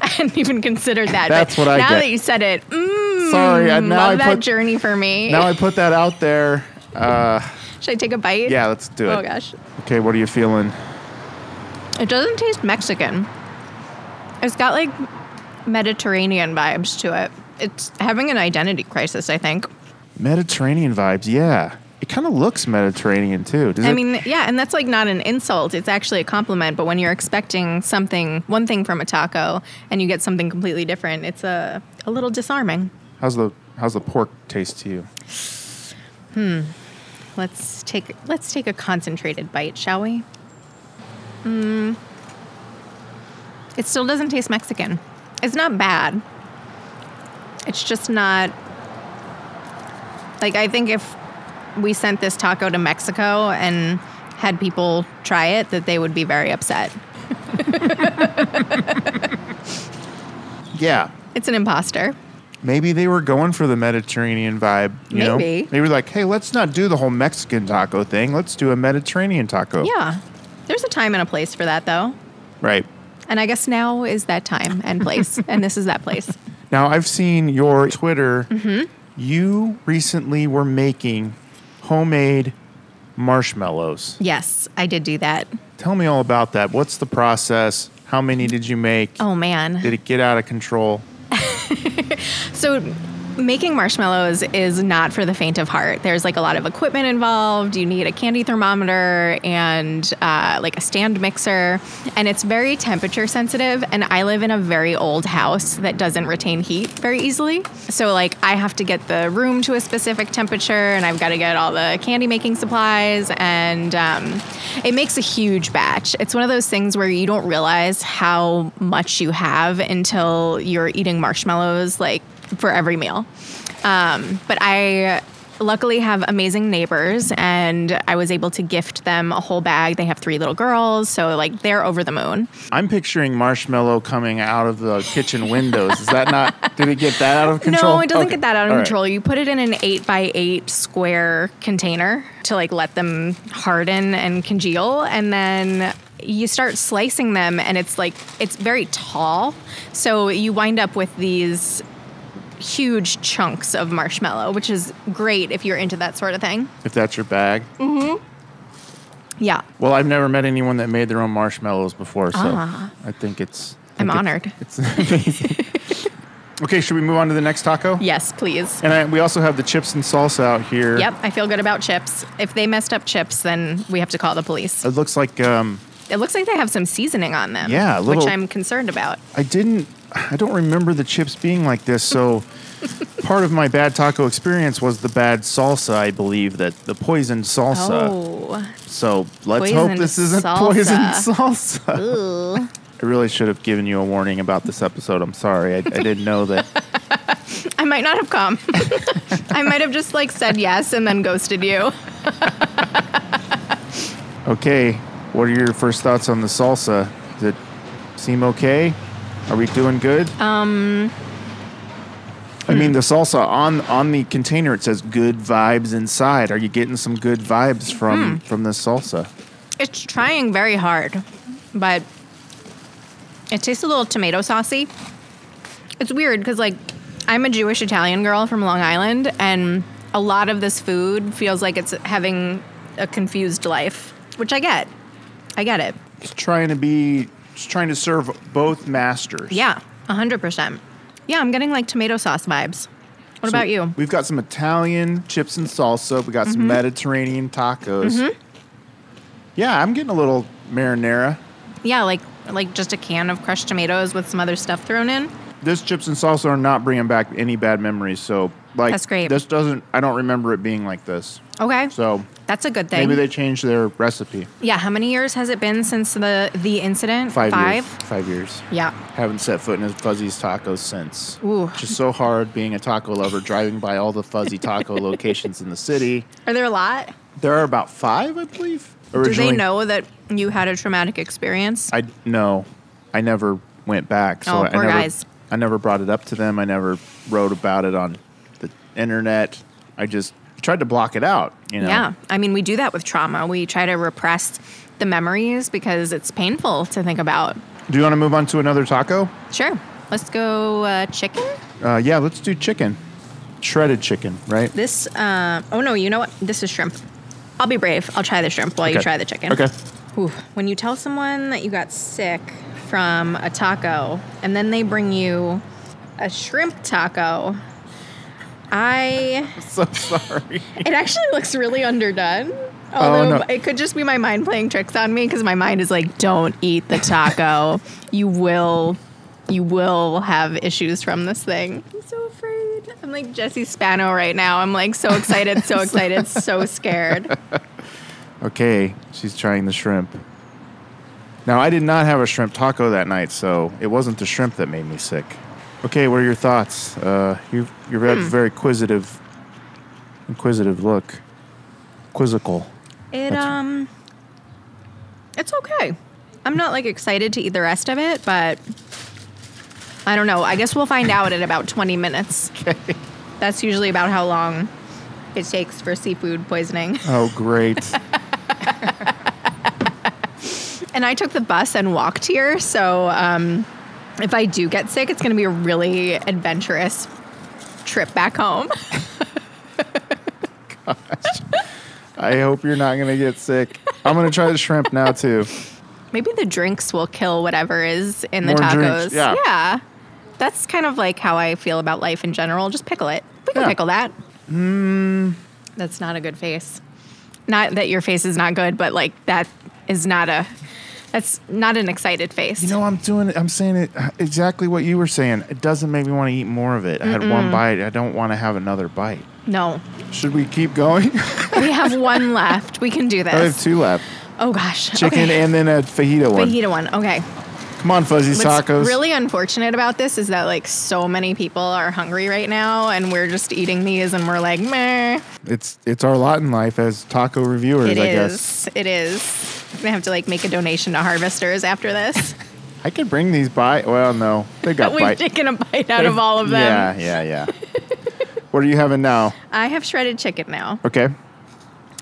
[SPEAKER 2] i hadn't even considered that
[SPEAKER 1] That's
[SPEAKER 2] but
[SPEAKER 1] what I
[SPEAKER 2] now
[SPEAKER 1] get.
[SPEAKER 2] that you said it mm,
[SPEAKER 1] Sorry, I, now
[SPEAKER 2] love
[SPEAKER 1] I
[SPEAKER 2] that
[SPEAKER 1] put
[SPEAKER 2] journey for me
[SPEAKER 1] now I put that out there. Uh,
[SPEAKER 2] should i take a bite
[SPEAKER 1] yeah, let's do it.
[SPEAKER 2] Oh gosh.
[SPEAKER 1] Okay, what are you feeling?
[SPEAKER 2] It doesn't taste Mexican. It's got like Mediterranean vibes to it. It's having an identity crisis, I think.
[SPEAKER 1] Mediterranean vibes. Yeah, it kind of looks Mediterranean too. Does
[SPEAKER 2] I
[SPEAKER 1] it?
[SPEAKER 2] mean, yeah, and that's like not an insult. It's actually a compliment. But when you're expecting something, one thing from a taco, and you get something completely different, it's a, a little disarming.
[SPEAKER 1] how's the how's the pork taste to you? Hmm.
[SPEAKER 2] Let's take let's take a concentrated bite, shall we? Hmm. It still doesn't taste Mexican. It's not bad. It's just not like I think if we sent this taco to Mexico and had people try it, that they would be very upset.
[SPEAKER 1] Yeah,
[SPEAKER 2] It's an imposter.
[SPEAKER 1] maybe they were going for the Mediterranean vibe. You know,
[SPEAKER 2] Maybe.
[SPEAKER 1] they were like, "Hey, let's not do the whole Mexican taco thing. Let's do a Mediterranean taco."
[SPEAKER 2] Yeah. There's a time and a place for that though.
[SPEAKER 1] Right.
[SPEAKER 2] And I guess now is that time and place. and this is that place.
[SPEAKER 1] Now I've seen your Twitter.
[SPEAKER 2] Mm-hmm.
[SPEAKER 1] You recently were making homemade marshmallows.
[SPEAKER 2] Yes, I did do that.
[SPEAKER 1] Tell me all about that. What's the process? How many did you make?
[SPEAKER 2] Oh man.
[SPEAKER 1] Did it get out of control?
[SPEAKER 2] So making marshmallows is not for the faint of heart. There's like a lot of equipment involved. You need a candy thermometer and uh, like a stand mixer, and it's very temperature sensitive. And I live in a very old house that doesn't retain heat very easily. So like I have to get the room to a specific temperature, and I've got to get all the candy making supplies, and um, it makes a huge batch. It's one of those things where you don't realize how much you have until you're eating marshmallows like for every meal. Um, but I luckily have amazing neighbors and I was able to gift them a whole bag. They have three little girls, so like they're over the moon.
[SPEAKER 1] I'm picturing marshmallow coming out of the kitchen windows. Is that not? Did it get that out of control?
[SPEAKER 2] No, it doesn't
[SPEAKER 1] Okay.
[SPEAKER 2] get that out of
[SPEAKER 1] All right.
[SPEAKER 2] control. You put it in an eight by eight square container to like let them harden and congeal, and then you start slicing them, and it's like it's very tall, so you wind up with these huge chunks of marshmallow, which is great if you're into that sort of thing.
[SPEAKER 1] If that's your bag. Mm-hmm.
[SPEAKER 2] Yeah.
[SPEAKER 1] Well, I've never met anyone that made their own marshmallows before, so
[SPEAKER 2] Ah.
[SPEAKER 1] I think it's. I
[SPEAKER 2] I'm
[SPEAKER 1] think
[SPEAKER 2] honored.
[SPEAKER 1] It's, it's amazing. okay, should we move on to the next taco?
[SPEAKER 2] Yes, please.
[SPEAKER 1] And I, we also have the chips and salsa out here.
[SPEAKER 2] Yep, I feel good about chips. If they messed up chips, then we have to call the police.
[SPEAKER 1] It looks like um,
[SPEAKER 2] It looks like they have some seasoning on them.
[SPEAKER 1] Yeah, little-
[SPEAKER 2] which I'm concerned about.
[SPEAKER 1] I didn't. I don't remember the chips being like this. So part of my bad taco experience was the bad salsa. I believe that the poisoned salsa.
[SPEAKER 2] Oh,
[SPEAKER 1] So let's hope this isn't
[SPEAKER 2] salsa.
[SPEAKER 1] poisoned salsa. I really should have given you a warning about this episode. I'm sorry. I, I didn't know that.
[SPEAKER 2] I might not have come. I might have just like said yes and then ghosted you.
[SPEAKER 1] Okay, what are your first thoughts on the salsa? Does it seem okay? Are we doing good? Um. I mean, the salsa on on the container it says "good vibes inside." Are you getting some good vibes from from this salsa?
[SPEAKER 2] It's trying very hard, but it tastes a little tomato saucy. It's weird because like I'm a Jewish Italian girl from Long Island, and a lot of this food feels like it's having a confused life, which I get. I get it.
[SPEAKER 1] It's trying to be, trying to serve both masters.
[SPEAKER 2] Yeah, hundred percent. Yeah, I'm getting like tomato sauce vibes. What
[SPEAKER 1] So
[SPEAKER 2] about you?
[SPEAKER 1] We've got some Italian chips and salsa. We got some mm-hmm. Mediterranean tacos. Mm-hmm. Yeah, I'm getting a little marinara.
[SPEAKER 2] Yeah, like like just a can of crushed tomatoes with some other stuff thrown in.
[SPEAKER 1] This chips and salsa are not bringing back any bad memories. So, like,
[SPEAKER 2] That's great.
[SPEAKER 1] This doesn't. I don't remember it being like this.
[SPEAKER 2] Okay,
[SPEAKER 1] So
[SPEAKER 2] that's a good thing.
[SPEAKER 1] maybe they changed their recipe.
[SPEAKER 2] yeah, how many years has it been since the the incident?
[SPEAKER 1] Five,
[SPEAKER 2] Five.
[SPEAKER 1] years. Five years.
[SPEAKER 2] Yeah.
[SPEAKER 1] Haven't set foot in a Fuzzy's Tacos since.
[SPEAKER 2] Ooh.
[SPEAKER 1] Just so hard being a taco lover, driving by all the Fuzzy Taco locations in the city.
[SPEAKER 2] Are there a lot?
[SPEAKER 1] There are about five, I believe. Originally.
[SPEAKER 2] Do they know that you had a traumatic experience?
[SPEAKER 1] I no, I never went back. So
[SPEAKER 2] Oh,
[SPEAKER 1] I
[SPEAKER 2] poor
[SPEAKER 1] never,
[SPEAKER 2] guys.
[SPEAKER 1] I never brought it up to them. I never wrote about it on internet. I just tried to block it out. You know.
[SPEAKER 2] Yeah. I mean, we do that with trauma. We try to repress the memories because it's painful to think about.
[SPEAKER 1] Do you want to move on to another taco?
[SPEAKER 2] Sure. Let's go uh, chicken.
[SPEAKER 1] Uh, yeah, let's do chicken, shredded chicken, right?
[SPEAKER 2] This, uh, oh no, you know what? This is shrimp. I'll be brave. I'll try the shrimp while you try the chicken.
[SPEAKER 1] Okay.
[SPEAKER 2] Ooh, when you tell someone that you got sick from a taco and then they bring you a shrimp taco, I
[SPEAKER 1] So sorry.
[SPEAKER 2] it actually looks really underdone. Although
[SPEAKER 1] Oh, no.
[SPEAKER 2] it could just be my mind playing tricks on me because my mind is like, don't eat the taco. you will you will have issues from this thing. I'm so afraid. I'm like Jesse Spano right now. I'm like so excited, so excited, so scared.
[SPEAKER 1] Okay, she's trying the shrimp. Now, I did not have a shrimp taco that night, so it wasn't the shrimp that made me sick. Okay, what are your thoughts? Uh, you you
[SPEAKER 2] Hmm.
[SPEAKER 1] had a very inquisitive, inquisitive look, quizzical.
[SPEAKER 2] It
[SPEAKER 1] That's-
[SPEAKER 2] um it's okay. I'm not like excited to eat the rest of it, but I don't know. I guess we'll find out in about 20 minutes.
[SPEAKER 1] Okay.
[SPEAKER 2] That's usually about how long it takes for seafood poisoning.
[SPEAKER 1] Oh, great.
[SPEAKER 2] And I took the bus and walked here, so um, if I do get sick, it's going to be a really adventurous trip back home. Gosh.
[SPEAKER 1] I hope you're not gonna get sick. I'm gonna try the shrimp now too.
[SPEAKER 2] Maybe the drinks will kill whatever is in the tacos.
[SPEAKER 1] yeah.
[SPEAKER 2] yeah. That's kind of like how I feel about life in general. Just pickle it. We can
[SPEAKER 1] Yeah.
[SPEAKER 2] pickle that. Mm. That's not a good face. Not that your face is not good, but like that is not a that's not an excited face.
[SPEAKER 1] You know, I'm doing. I'm saying it uh, exactly what you were saying. It doesn't make me want to eat more of it. I had one bite. I don't want to have another bite.
[SPEAKER 2] no.
[SPEAKER 1] Should we keep going?
[SPEAKER 2] We have one left. We can do this.
[SPEAKER 1] I have two left.
[SPEAKER 2] Oh gosh.
[SPEAKER 1] Chicken
[SPEAKER 2] okay.
[SPEAKER 1] and then a fajita one.
[SPEAKER 2] fajita one. Okay.
[SPEAKER 1] Come on, fuzzy
[SPEAKER 2] What's
[SPEAKER 1] tacos.
[SPEAKER 2] really unfortunate about this is that like so many people are hungry right now, and we're just eating these, and we're like, meh.
[SPEAKER 1] It's it's our lot in life as taco reviewers.
[SPEAKER 2] It
[SPEAKER 1] I
[SPEAKER 2] is.
[SPEAKER 1] guess
[SPEAKER 2] It is. I'm gonna have to like make a donation to Harvesters after this.
[SPEAKER 1] I could bring these by. Well, no, they got
[SPEAKER 2] We've
[SPEAKER 1] bite.
[SPEAKER 2] taken a bite out of all of them.
[SPEAKER 1] Yeah, yeah, yeah. what are you having now?
[SPEAKER 2] I have shredded chicken now,
[SPEAKER 1] Okay,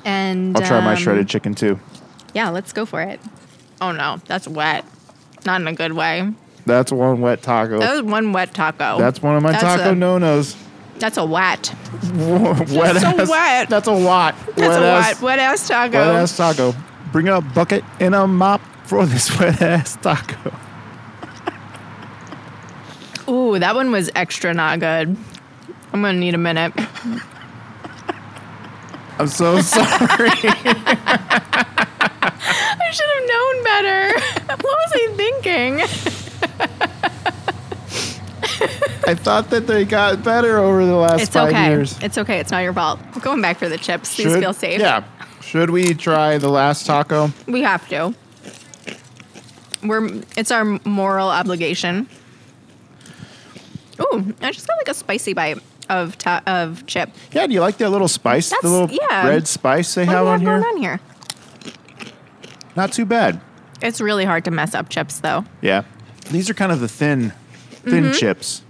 [SPEAKER 2] and
[SPEAKER 1] I'll try my
[SPEAKER 2] um,
[SPEAKER 1] shredded chicken too.
[SPEAKER 2] Yeah, let's go for it. Oh no, that's wet. Not in a good way.
[SPEAKER 1] That's one wet taco.
[SPEAKER 2] That was one wet taco.
[SPEAKER 1] That's one of my
[SPEAKER 2] That's
[SPEAKER 1] taco
[SPEAKER 2] a-
[SPEAKER 1] no nos.
[SPEAKER 2] That's a wet.
[SPEAKER 1] wet
[SPEAKER 2] so
[SPEAKER 1] ass.
[SPEAKER 2] wet.
[SPEAKER 1] That's a wat.
[SPEAKER 2] That's
[SPEAKER 1] wet
[SPEAKER 2] a
[SPEAKER 1] ass,
[SPEAKER 2] wet, wet ass taco.
[SPEAKER 1] Wet ass taco. Bring a bucket and a mop for this wet ass taco.
[SPEAKER 2] Ooh, that one was extra not good. I'm gonna need a minute.
[SPEAKER 1] I'm so sorry.
[SPEAKER 2] I should have known better. What was I thinking?
[SPEAKER 1] I thought that they got better over the last
[SPEAKER 2] It's
[SPEAKER 1] five
[SPEAKER 2] okay.
[SPEAKER 1] years.
[SPEAKER 2] It's okay. It's not your fault. We're going back for the chips.
[SPEAKER 1] Should-
[SPEAKER 2] feel safe.
[SPEAKER 1] Yeah. Should we try the last taco?
[SPEAKER 2] We have to. We're it's our moral obligation. Ooh, I just got like a spicy bite of ta- of chip.
[SPEAKER 1] Yeah, do you like that little spice?
[SPEAKER 2] That's-
[SPEAKER 1] the little
[SPEAKER 2] yeah.
[SPEAKER 1] red spice they
[SPEAKER 2] What
[SPEAKER 1] have
[SPEAKER 2] we
[SPEAKER 1] on
[SPEAKER 2] have
[SPEAKER 1] here?
[SPEAKER 2] going on here?
[SPEAKER 1] Not too bad.
[SPEAKER 2] It's really hard to mess up chips though.
[SPEAKER 1] Yeah. These are kind of the thin thin chips.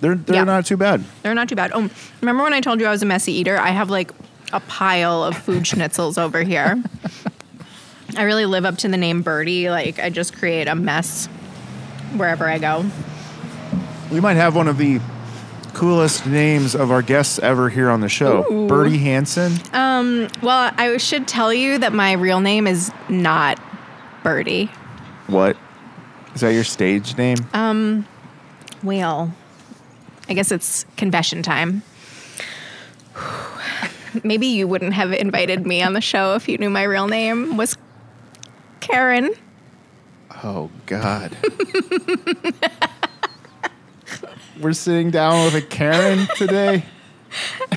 [SPEAKER 1] They're they're
[SPEAKER 2] Mm-hmm. Yeah.
[SPEAKER 1] not too bad.
[SPEAKER 2] They're not too bad. Oh, remember when I told you I was a messy eater? I have like a pile of food schnitzels over here. I really live up to the name Birdie. Like I just create a mess wherever I go.
[SPEAKER 1] We might have one of the coolest names of our guests ever here on the show.
[SPEAKER 2] Ooh.
[SPEAKER 1] Birdie Hensen.
[SPEAKER 2] Well, I should tell you that my real name is not Birdie.
[SPEAKER 1] What? Is that your stage name?
[SPEAKER 2] Uh, Well, I guess it's confession time. Maybe you wouldn't have invited me on the show if you knew my real name was Karen.
[SPEAKER 1] oh God. We're sitting down with a Karen today.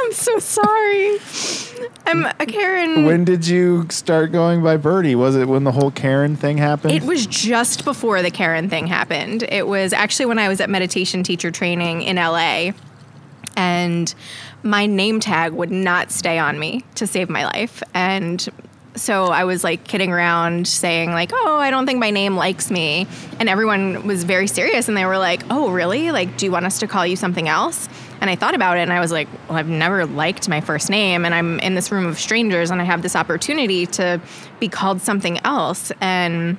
[SPEAKER 2] I'm so sorry. I'm a Karen.
[SPEAKER 1] When did you start going by Birdie? Was it when the whole Karen thing happened?
[SPEAKER 2] It was just before the Karen thing happened. It was actually when I was at meditation teacher training in LA. And my name tag would not stay on me to save my life. And so I was like kidding around saying like, "Oh, I don't think my name likes me." And everyone was very serious and they were like, "Oh, really? Like, do you want us to call you something else?" And I thought about it and I was like, "Well, I've never liked my first name and I'm in this room of strangers and I have this opportunity to be called something else." And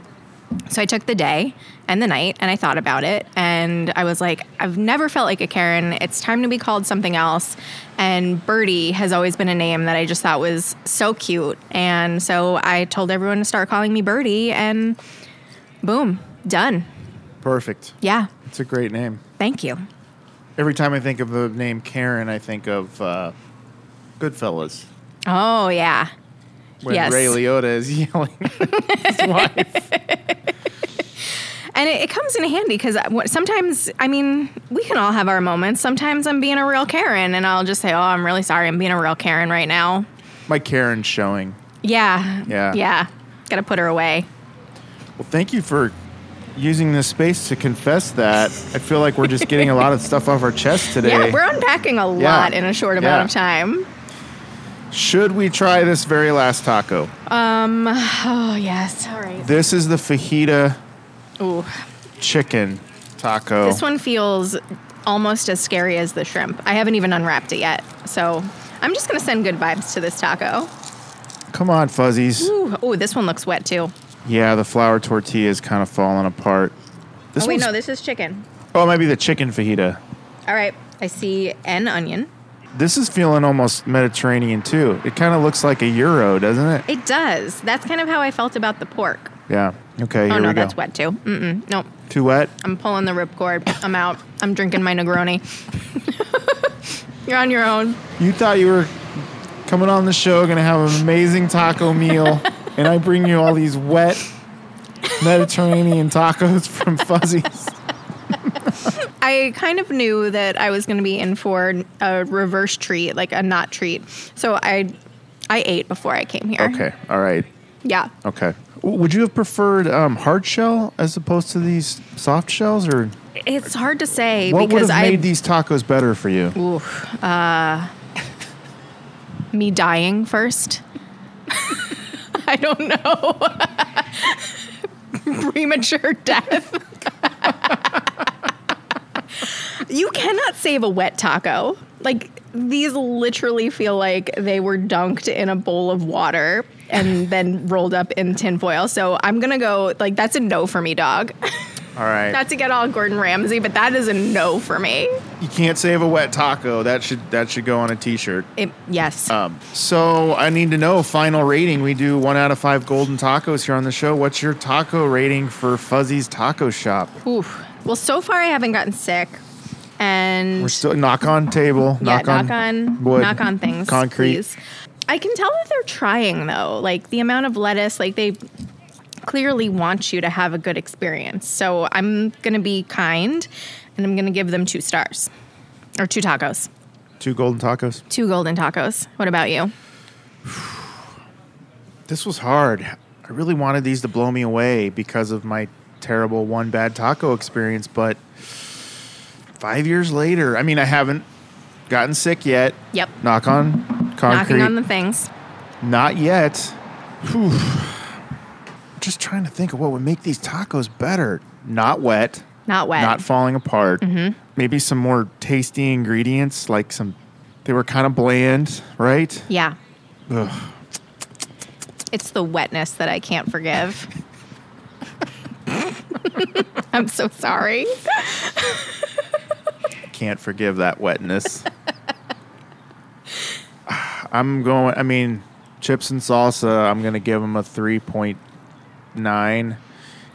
[SPEAKER 2] so I took the day and the night and I thought about it and I was like, I've never felt like a Karen. It's time to be called something else. And Birdie has always been a name that I just thought was so cute. And so I told everyone to start calling me Birdie and boom, done.
[SPEAKER 1] Perfect.
[SPEAKER 2] Yeah.
[SPEAKER 1] It's a great name.
[SPEAKER 2] Thank you.
[SPEAKER 1] Every time I think of the name Karen, I think of uh, Goodfellas.
[SPEAKER 2] Oh, yeah.
[SPEAKER 1] When
[SPEAKER 2] Yes.
[SPEAKER 1] Ray Liotta is yelling at his wife.
[SPEAKER 2] And it, it comes in handy because sometimes, I mean, we can all have our moments. Sometimes I'm being a real Karen and I'll just say, oh, I'm really sorry. I'm being a real Karen right now.
[SPEAKER 1] My Karen's showing.
[SPEAKER 2] Yeah.
[SPEAKER 1] Yeah.
[SPEAKER 2] Yeah. Got to put her away.
[SPEAKER 1] Well, thank you for using this space to confess that. I feel like we're just getting a lot of stuff off our chest today.
[SPEAKER 2] Yeah, we're unpacking a lot in a short amount
[SPEAKER 1] Yeah.
[SPEAKER 2] of time.
[SPEAKER 1] Should we try this very last taco?
[SPEAKER 2] Um, Oh, yes. All right.
[SPEAKER 1] This is the fajita
[SPEAKER 2] Ooh.
[SPEAKER 1] chicken taco.
[SPEAKER 2] This one feels almost as scary as the shrimp. I haven't even unwrapped it yet. So I'm just going to send good vibes to this taco.
[SPEAKER 1] Come on, fuzzies.
[SPEAKER 2] Ooh, ooh, this one looks wet too.
[SPEAKER 1] Yeah, the flour tortilla is kind of falling apart. This
[SPEAKER 2] oh, wait, no, this is chicken.
[SPEAKER 1] Oh, it might be the chicken fajita.
[SPEAKER 2] All right. I see an onion.
[SPEAKER 1] This is feeling almost Mediterranean too. It kind of looks like a gyro, doesn't it?
[SPEAKER 2] It does. That's kind of how I felt about the pork.
[SPEAKER 1] Yeah. Okay. Oh, here
[SPEAKER 2] oh no,
[SPEAKER 1] we go.
[SPEAKER 2] that's wet too. Mm-mm. Nope.
[SPEAKER 1] Too wet.
[SPEAKER 2] I'm pulling the ripcord. I'm out. I'm drinking my Negroni. You're on your own.
[SPEAKER 1] You thought you were coming on the show, gonna have an amazing taco meal, and I bring you all these wet Mediterranean tacos from Fuzzies.
[SPEAKER 2] I kind of knew that I was going to be in for a reverse treat, like a not treat. So I, I ate before I came here.
[SPEAKER 1] Okay. All right.
[SPEAKER 2] Yeah.
[SPEAKER 1] Okay. Would you have preferred um, hard shell as opposed to these soft shells, or
[SPEAKER 2] It's hard to say
[SPEAKER 1] what would
[SPEAKER 2] because
[SPEAKER 1] have
[SPEAKER 2] I
[SPEAKER 1] made these tacos better for you?
[SPEAKER 2] Oof, uh, me dying first. I don't know. Premature death. you cannot save a wet taco. Like these literally feel like they were dunked in a bowl of water and then rolled up in tinfoil. So I'm gonna go like that's a no for me, dog.
[SPEAKER 1] All right.
[SPEAKER 2] Not to get all Gordon Ramsay, but that is a no for me.
[SPEAKER 1] you can't save a wet taco. That should that should go on a T-shirt.
[SPEAKER 2] It, yes.
[SPEAKER 1] Um, so I need to know final rating. We do one out of five golden tacos here on the show. What's your taco rating for Fuzzy's Taco Shop?
[SPEAKER 2] Oof. Well, so far I haven't gotten sick, and
[SPEAKER 1] We're still knock on table,
[SPEAKER 2] yeah,
[SPEAKER 1] knock,
[SPEAKER 2] knock
[SPEAKER 1] on,
[SPEAKER 2] on,
[SPEAKER 1] wood,
[SPEAKER 2] knock on things,
[SPEAKER 1] concrete.
[SPEAKER 2] please. I can tell that they're trying though. Like the amount of lettuce, like they clearly want you to have a good experience. So I'm gonna be kind, and I'm gonna give them two stars, or two tacos,
[SPEAKER 1] Two golden tacos.
[SPEAKER 2] two golden tacos. What about you?
[SPEAKER 1] This was hard. I really wanted these to blow me away because of my terrible one bad taco experience, but five years later, I mean, I haven't gotten sick yet.
[SPEAKER 2] Yep.
[SPEAKER 1] Knock on concrete.
[SPEAKER 2] Knocking on the things.
[SPEAKER 1] Not yet. Whew. Just trying to think of what would make these tacos better. Not wet.
[SPEAKER 2] Not wet.
[SPEAKER 1] Not falling apart.
[SPEAKER 2] Mm-hmm.
[SPEAKER 1] Maybe some more tasty ingredients, like some. They were kind of bland, right?
[SPEAKER 2] yeah.
[SPEAKER 1] Ugh.
[SPEAKER 2] It's the wetness that I can't forgive. I'm so sorry.
[SPEAKER 1] Can't forgive that wetness. I'm going. I mean, chips and salsa. I'm gonna give them a three point nine,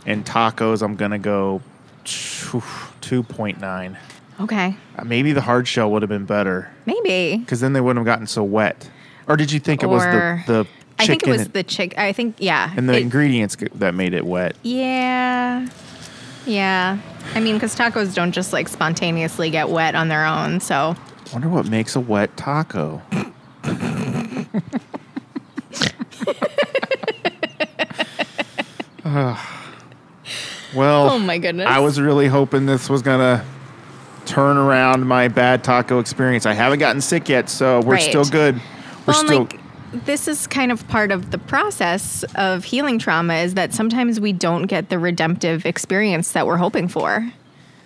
[SPEAKER 1] and tacos. I'm gonna go two point nine.
[SPEAKER 2] Okay.
[SPEAKER 1] Uh, Maybe the hard shell would have been better
[SPEAKER 2] Maybe.
[SPEAKER 1] because then they wouldn't have gotten so wet. Or did you think it was the the
[SPEAKER 2] I think it
[SPEAKER 1] chicken
[SPEAKER 2] was the chick. I think, yeah.
[SPEAKER 1] and the
[SPEAKER 2] It-
[SPEAKER 1] ingredients that made it wet?
[SPEAKER 2] yeah. Yeah. I mean, because tacos don't just like spontaneously get wet on their own. So,
[SPEAKER 1] Wonder what makes a wet taco. Well,
[SPEAKER 2] oh my goodness.
[SPEAKER 1] I was really hoping this was gonna turn around my bad taco experience. I haven't gotten sick yet, so we're
[SPEAKER 2] Right.
[SPEAKER 1] still good. We're
[SPEAKER 2] well, and,
[SPEAKER 1] still
[SPEAKER 2] like, this is kind of part of the process of healing trauma is that sometimes we don't get the redemptive experience that we're hoping for.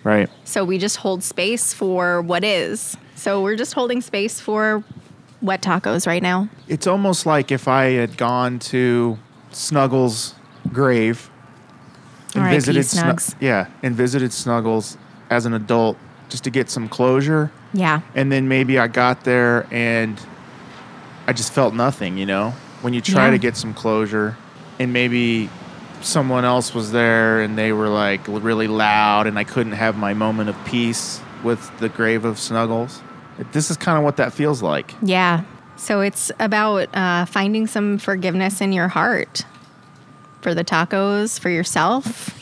[SPEAKER 1] right.
[SPEAKER 2] So we just hold space for what is. So we're just holding space for wet tacos right now.
[SPEAKER 1] It's almost like if I had gone to Snuggles' grave and
[SPEAKER 2] R.I.P.
[SPEAKER 1] visited Snu- yeah, and visited Snuggles as an adult just to get some closure.
[SPEAKER 2] Yeah.
[SPEAKER 1] and then maybe I got there and I just felt nothing, you know? When you try
[SPEAKER 2] Yeah.
[SPEAKER 1] to get some closure and maybe someone else was there and they were like really loud and I couldn't have my moment of peace with the grave of Snuggles. It- This is kind of what that feels like.
[SPEAKER 2] Yeah. So it's about uh, finding some forgiveness in your heart for the tacos, for yourself,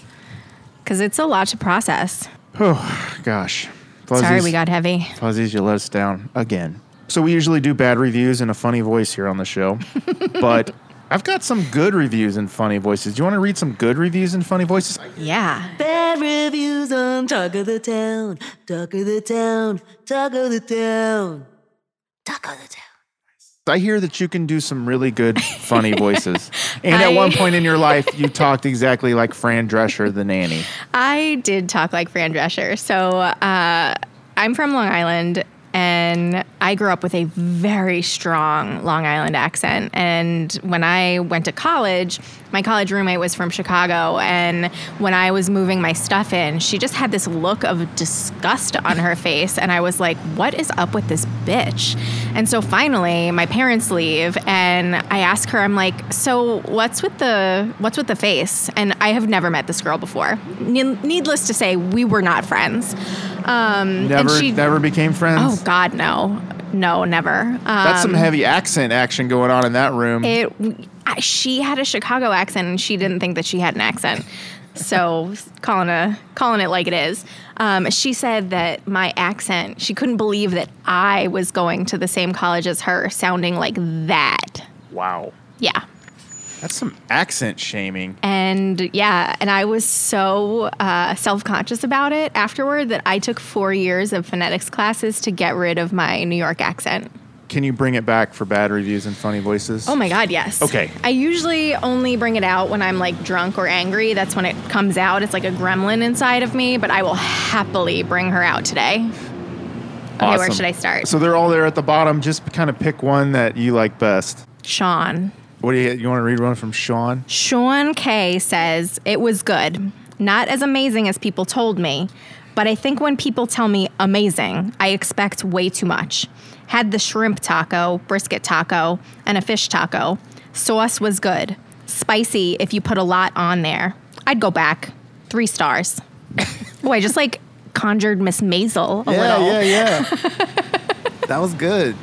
[SPEAKER 2] because it's a lot to process.
[SPEAKER 1] Oh, gosh.
[SPEAKER 2] Sorry, we got heavy.
[SPEAKER 1] Fuzzies, you let us down again. So we usually do bad reviews in a funny voice here on the show, but I've got some good reviews and funny voices. Do you want to read some good reviews and funny voices?
[SPEAKER 2] Yeah.
[SPEAKER 5] Bad reviews on Taco the Town, Taco the Town, Taco the Town, Taco the Town.
[SPEAKER 1] I hear that you can do some really good funny voices. And at one point in your life, you talked exactly like Fran Drescher, the nanny.
[SPEAKER 2] I did talk like Fran Drescher. So uh, I'm from Long Island, And I grew up with a very strong Long Island accent. And when I went to college, my college roommate was from Chicago. And when I was moving my stuff in, she just had this look of disgust on her face. And I was like, what is up with this bitch? And so finally, my parents leave. And I ask her, I'm like, so what's with the what's with the face? And I have never met this girl before. Needless to say, we were not friends. Um,
[SPEAKER 1] Never,
[SPEAKER 2] and she,
[SPEAKER 1] never became friends.
[SPEAKER 2] Oh God, no, no, never. Um,
[SPEAKER 1] That's some heavy accent action going on in that room.
[SPEAKER 2] it. She had a Chicago accent, and she didn't think that she had an accent. So calling a calling it like it is. Um, she said that my accent. She couldn't believe that I was going to the same college as her, sounding like that.
[SPEAKER 1] wow.
[SPEAKER 2] Yeah.
[SPEAKER 1] That's some accent shaming.
[SPEAKER 2] And yeah, and I was so uh, self conscious about it afterward that I took four years of phonetics classes to get rid of my New York accent.
[SPEAKER 1] Can you bring it back for bad reviews and funny voices?
[SPEAKER 2] Oh my God, yes.
[SPEAKER 1] Okay.
[SPEAKER 2] I usually only bring it out when I'm like drunk or angry. That's when it comes out. It's like a gremlin inside of me, but I will happily bring her out today. Okay, where should I start?
[SPEAKER 1] So they're all there at the bottom. Just kind of pick one that you like best.
[SPEAKER 2] Sean.
[SPEAKER 1] What do you you want to read one from Sean?
[SPEAKER 2] Sean K says, It was good. Not as amazing as people told me, but I think when people tell me amazing, I expect way too much. Had the shrimp taco, brisket taco, and a fish taco. Sauce was good. Spicy if you put a lot on there. I'd go back. Three stars. Boy, I just like conjured Miss Maisel a little.
[SPEAKER 1] Yeah, yeah, yeah. that was good.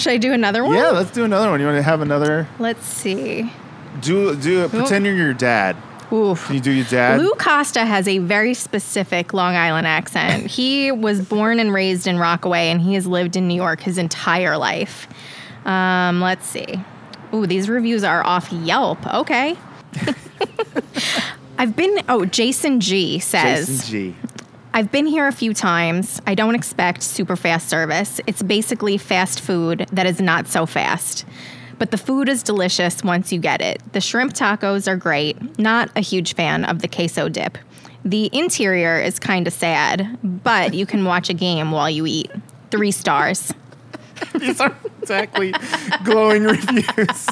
[SPEAKER 2] Should I do another one?
[SPEAKER 1] Yeah, let's do another one. You want to have another?
[SPEAKER 2] Let's see.
[SPEAKER 1] Do do. Pretend you're your dad.
[SPEAKER 2] Oof.
[SPEAKER 1] Can you do your dad?
[SPEAKER 2] Lou Costa has a very specific Long Island accent. he was born and raised in Rockaway, and he has lived in New York his entire life. Um, let's see. Ooh, these reviews are off Yelp. Okay. I've been. Oh, Jason G says.
[SPEAKER 1] Jason G.
[SPEAKER 2] I've been here a few times. I don't expect super fast service. It's basically fast food that is not so fast. But the food is delicious once you get it. The shrimp tacos are great. Not a huge fan of the queso dip. The interior is kind of sad, but you can watch a game while you eat. Three stars.
[SPEAKER 1] These are exactly glowing reviews.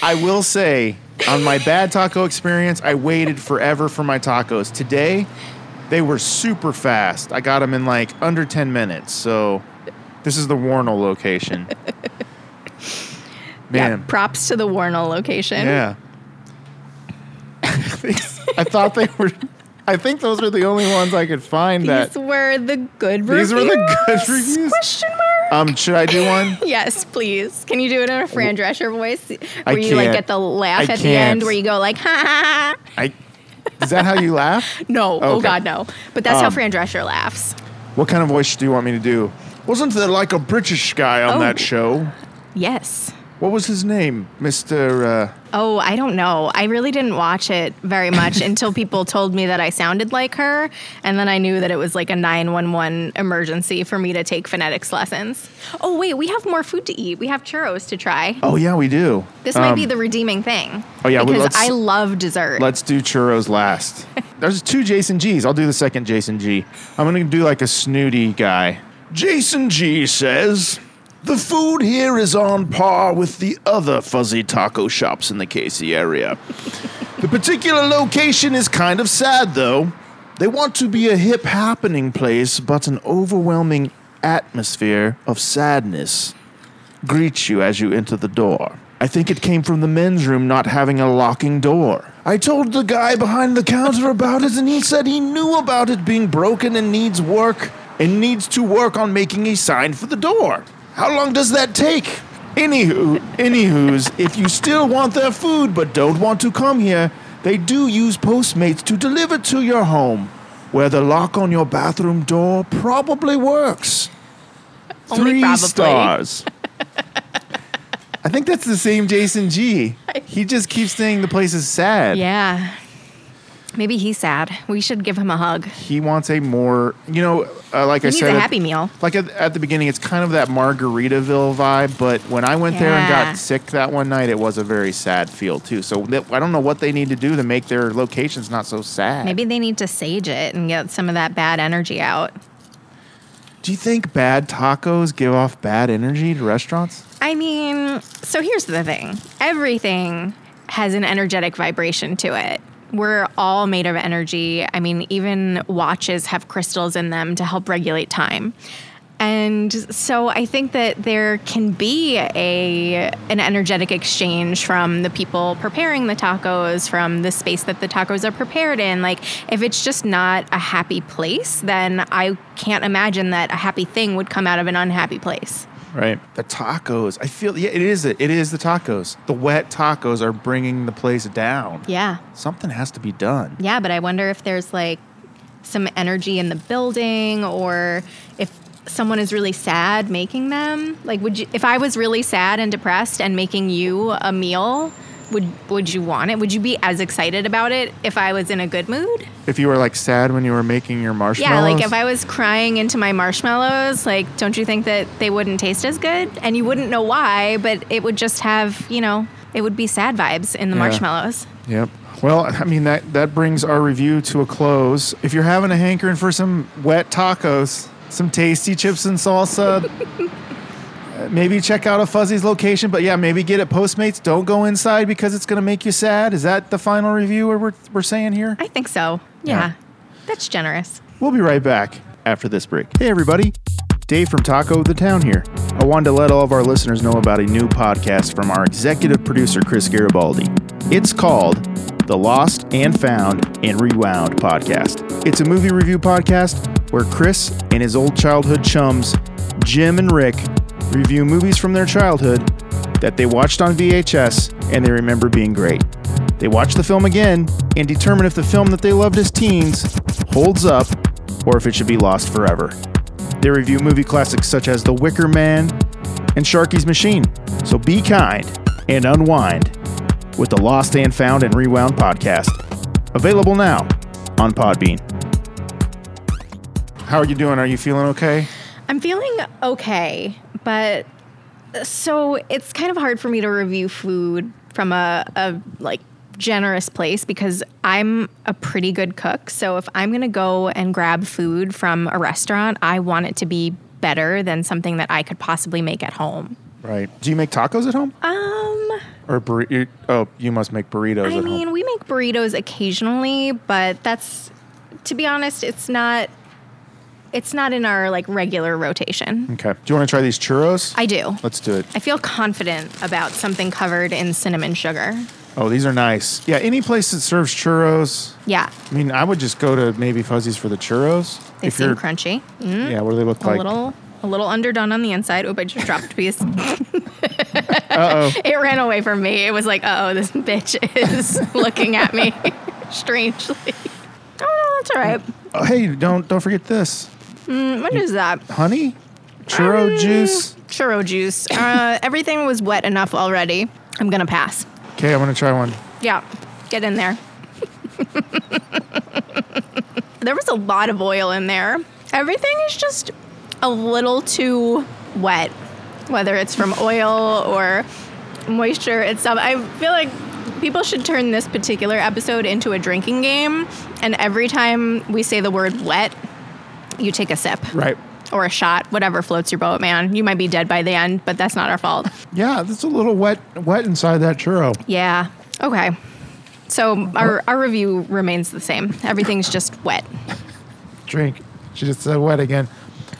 [SPEAKER 1] I will say, on my bad taco experience, I waited forever for my tacos. Today, they were super fast. I got them in like under 10 minutes. So, this is the Wornall location.
[SPEAKER 2] Yeah,
[SPEAKER 1] Man,
[SPEAKER 2] props to the Wornall location.
[SPEAKER 1] yeah. I thought they were. I think those are the only ones I could find that.
[SPEAKER 2] These
[SPEAKER 1] that.
[SPEAKER 2] were the good reviews.
[SPEAKER 1] These were the good reviews?
[SPEAKER 2] Question mark.
[SPEAKER 1] Um, should I do one?
[SPEAKER 2] Yes, please. Can you do it in a Fran Drescher voice? Where
[SPEAKER 1] I
[SPEAKER 2] you like
[SPEAKER 1] can't.
[SPEAKER 2] get the laugh
[SPEAKER 1] I
[SPEAKER 2] at the end where you go like ha ha ha.
[SPEAKER 1] I. Is that how you laugh?
[SPEAKER 2] No, oh god no. But that's how
[SPEAKER 1] Um,
[SPEAKER 2] Fran Drescher laughs.
[SPEAKER 1] What kind of voice do you want me to do? Wasn't there like a British guy on
[SPEAKER 2] Oh.
[SPEAKER 1] that show?
[SPEAKER 2] Yes.
[SPEAKER 1] What was his name? Mr. Uh,
[SPEAKER 2] Oh, I don't know. I really didn't watch it very much until people told me that I sounded like her, and then I knew that it was like a 911 emergency for me to take phonetics lessons. Oh, wait, we have more food to eat. We have churros to try.
[SPEAKER 1] oh, yeah, we do.
[SPEAKER 2] This might be
[SPEAKER 1] Um,
[SPEAKER 2] the redeeming thing.
[SPEAKER 1] Oh, yeah,
[SPEAKER 2] because I love dessert.
[SPEAKER 1] Let's do churros last. There's two Jason G's. I'll do the second Jason G. I'm going to do like a snooty guy. Jason G says The food here is on par with the other fuzzy taco shops in the KC area. the particular location is kind of sad, though. They want to be a hip happening place, but an overwhelming atmosphere of sadness greets you as you enter the door. I think it came from the men's room not having a locking door. I told the guy behind the counter about it, and he said he knew about it being broken and needs work, and needs to work on making a sign for the door. How long does that take? Anywho, anywho's, if you still want their food but don't want to come here, they do use Postmates to deliver to your home, where the lock on your bathroom door probably works.
[SPEAKER 2] Only
[SPEAKER 1] Three
[SPEAKER 2] probably.
[SPEAKER 1] stars. I think that's the same Jason G. He just keeps saying the place is sad.
[SPEAKER 2] yeah. Maybe he's sad. We should give him a hug.
[SPEAKER 1] He wants a more, you know, uh, like
[SPEAKER 2] He
[SPEAKER 1] I said,
[SPEAKER 2] a
[SPEAKER 1] at-
[SPEAKER 2] Happy Meal.
[SPEAKER 1] Like at, at the beginning, it's kind of that Margaritaville vibe. But when I went there and got sick that one night, it was a very sad feel too. So that, I don't know what they need to do to make their locations not so sad.
[SPEAKER 2] Maybe they need to sage it and get some of that bad energy out.
[SPEAKER 1] Do you think bad tacos give off bad energy to restaurants?
[SPEAKER 2] I mean, so here's the thing everything has an energetic vibration to it. We're all made of energy. I mean, even watches have crystals in them to help regulate time. And so I think that there can be a an energetic exchange from the people preparing the tacos, from the space that the tacos are prepared in. Like if it's just not a happy place, then I can't imagine that a happy thing would come out of an unhappy place.
[SPEAKER 1] Right. The tacos. I feel yeah, it is it. It is the tacos. The wet tacos are bringing the place down.
[SPEAKER 2] Yeah.
[SPEAKER 1] Something has to be done.
[SPEAKER 2] Yeah, but I wonder if there's like some energy in the building or if someone is really sad making them. Like would you if I was really sad and depressed and making you a meal, would would you want it? Would you be as excited about it if I was in a good mood?
[SPEAKER 1] If you were like sad when you were making your marshmallows.
[SPEAKER 2] Yeah, like if I was crying into my marshmallows, like don't you think that they wouldn't taste as good? And you wouldn't know why, but it would just have, you know, it would be sad vibes in the
[SPEAKER 1] Yeah.
[SPEAKER 2] marshmallows.
[SPEAKER 1] Yep. Well, I mean that that brings our review to a close. If you're having a hankering for some wet tacos, some tasty chips and salsa, maybe check out a Fuzzy's location. But yeah, maybe get it Postmates. Don't go inside because it's going to make you sad. Is that the final review we're we're saying here?
[SPEAKER 2] I think so.
[SPEAKER 1] Yeah.
[SPEAKER 2] yeah. That's generous.
[SPEAKER 1] We'll be right back after this break. Hey, everybody. Dave from Taco the Town here. I wanted to let all of our listeners know about a new podcast from our executive producer, Chris Garibaldi. It's called the Lost and Found and Rewound podcast. It's a movie review podcast where Chris and his old childhood chums, Jim and Rick, review movies from their childhood that they watched on VHS and they remember being great. They watch the film again and determine if the film that they loved as teens holds up or if it should be lost forever. They review movie classics such as The Wicker Man and Sharky's Machine. So be kind and unwind with the Lost and Found and Rewound podcast. Available now on Podbean. How are you doing? Are you feeling okay?
[SPEAKER 2] I'm feeling okay, but so it's kind of hard for me to review food from a, a like generous place because I'm a pretty good cook. So if I'm going to go and grab food from a restaurant, I want it to be better than something that I could possibly make at home.
[SPEAKER 1] Right. Do you make tacos at home?
[SPEAKER 2] Um,
[SPEAKER 1] Or burri- you- oh, you must make burritos
[SPEAKER 2] I mean,
[SPEAKER 1] home.
[SPEAKER 2] we make burritos occasionally, but that's to be honest, it's not it's not in our like regular rotation.
[SPEAKER 1] Okay. Do you want to try these churros?
[SPEAKER 2] I do.
[SPEAKER 1] Let's do it.
[SPEAKER 2] I feel confident about something covered in cinnamon sugar.
[SPEAKER 1] Oh, these are nice. Yeah, any place that serves churros.
[SPEAKER 2] Yeah,
[SPEAKER 1] I mean, I would just go to maybe Fuzzy's for the churros.
[SPEAKER 2] they
[SPEAKER 1] if
[SPEAKER 2] seem crunchy. Mm,
[SPEAKER 1] yeah, what do they look
[SPEAKER 2] a
[SPEAKER 1] like?
[SPEAKER 2] little a little underdone on the inside. Oop, I just dropped a piece.
[SPEAKER 1] Uh oh.
[SPEAKER 2] it ran away from me. It was like, oh, this bitch is looking at me strangely. Oh, no, that's all right.
[SPEAKER 1] oh. Hey, don't don't forget this.
[SPEAKER 2] Mm, what is that?
[SPEAKER 1] Honey, churro
[SPEAKER 2] Um,
[SPEAKER 1] juice.
[SPEAKER 2] Churro juice. Uh, everything was wet enough already. I'm gonna pass.
[SPEAKER 1] Okay, I'm gonna try one.
[SPEAKER 2] Yeah, get in there. there was a lot of oil in there. Everything is just a little too wet, whether it's from oil or moisture itself. I feel like people should turn this particular episode into a drinking game, and every time we say the word wet, you take a sip
[SPEAKER 1] Right.
[SPEAKER 2] or a shot, whatever floats your boat, man. You might be dead by the end, but that's not our fault.
[SPEAKER 1] Yeah, it's a little wet wet inside that churro.
[SPEAKER 2] Yeah. Okay. So our, our review remains the same. Everything's just wet.
[SPEAKER 1] Drink. She just said wet again.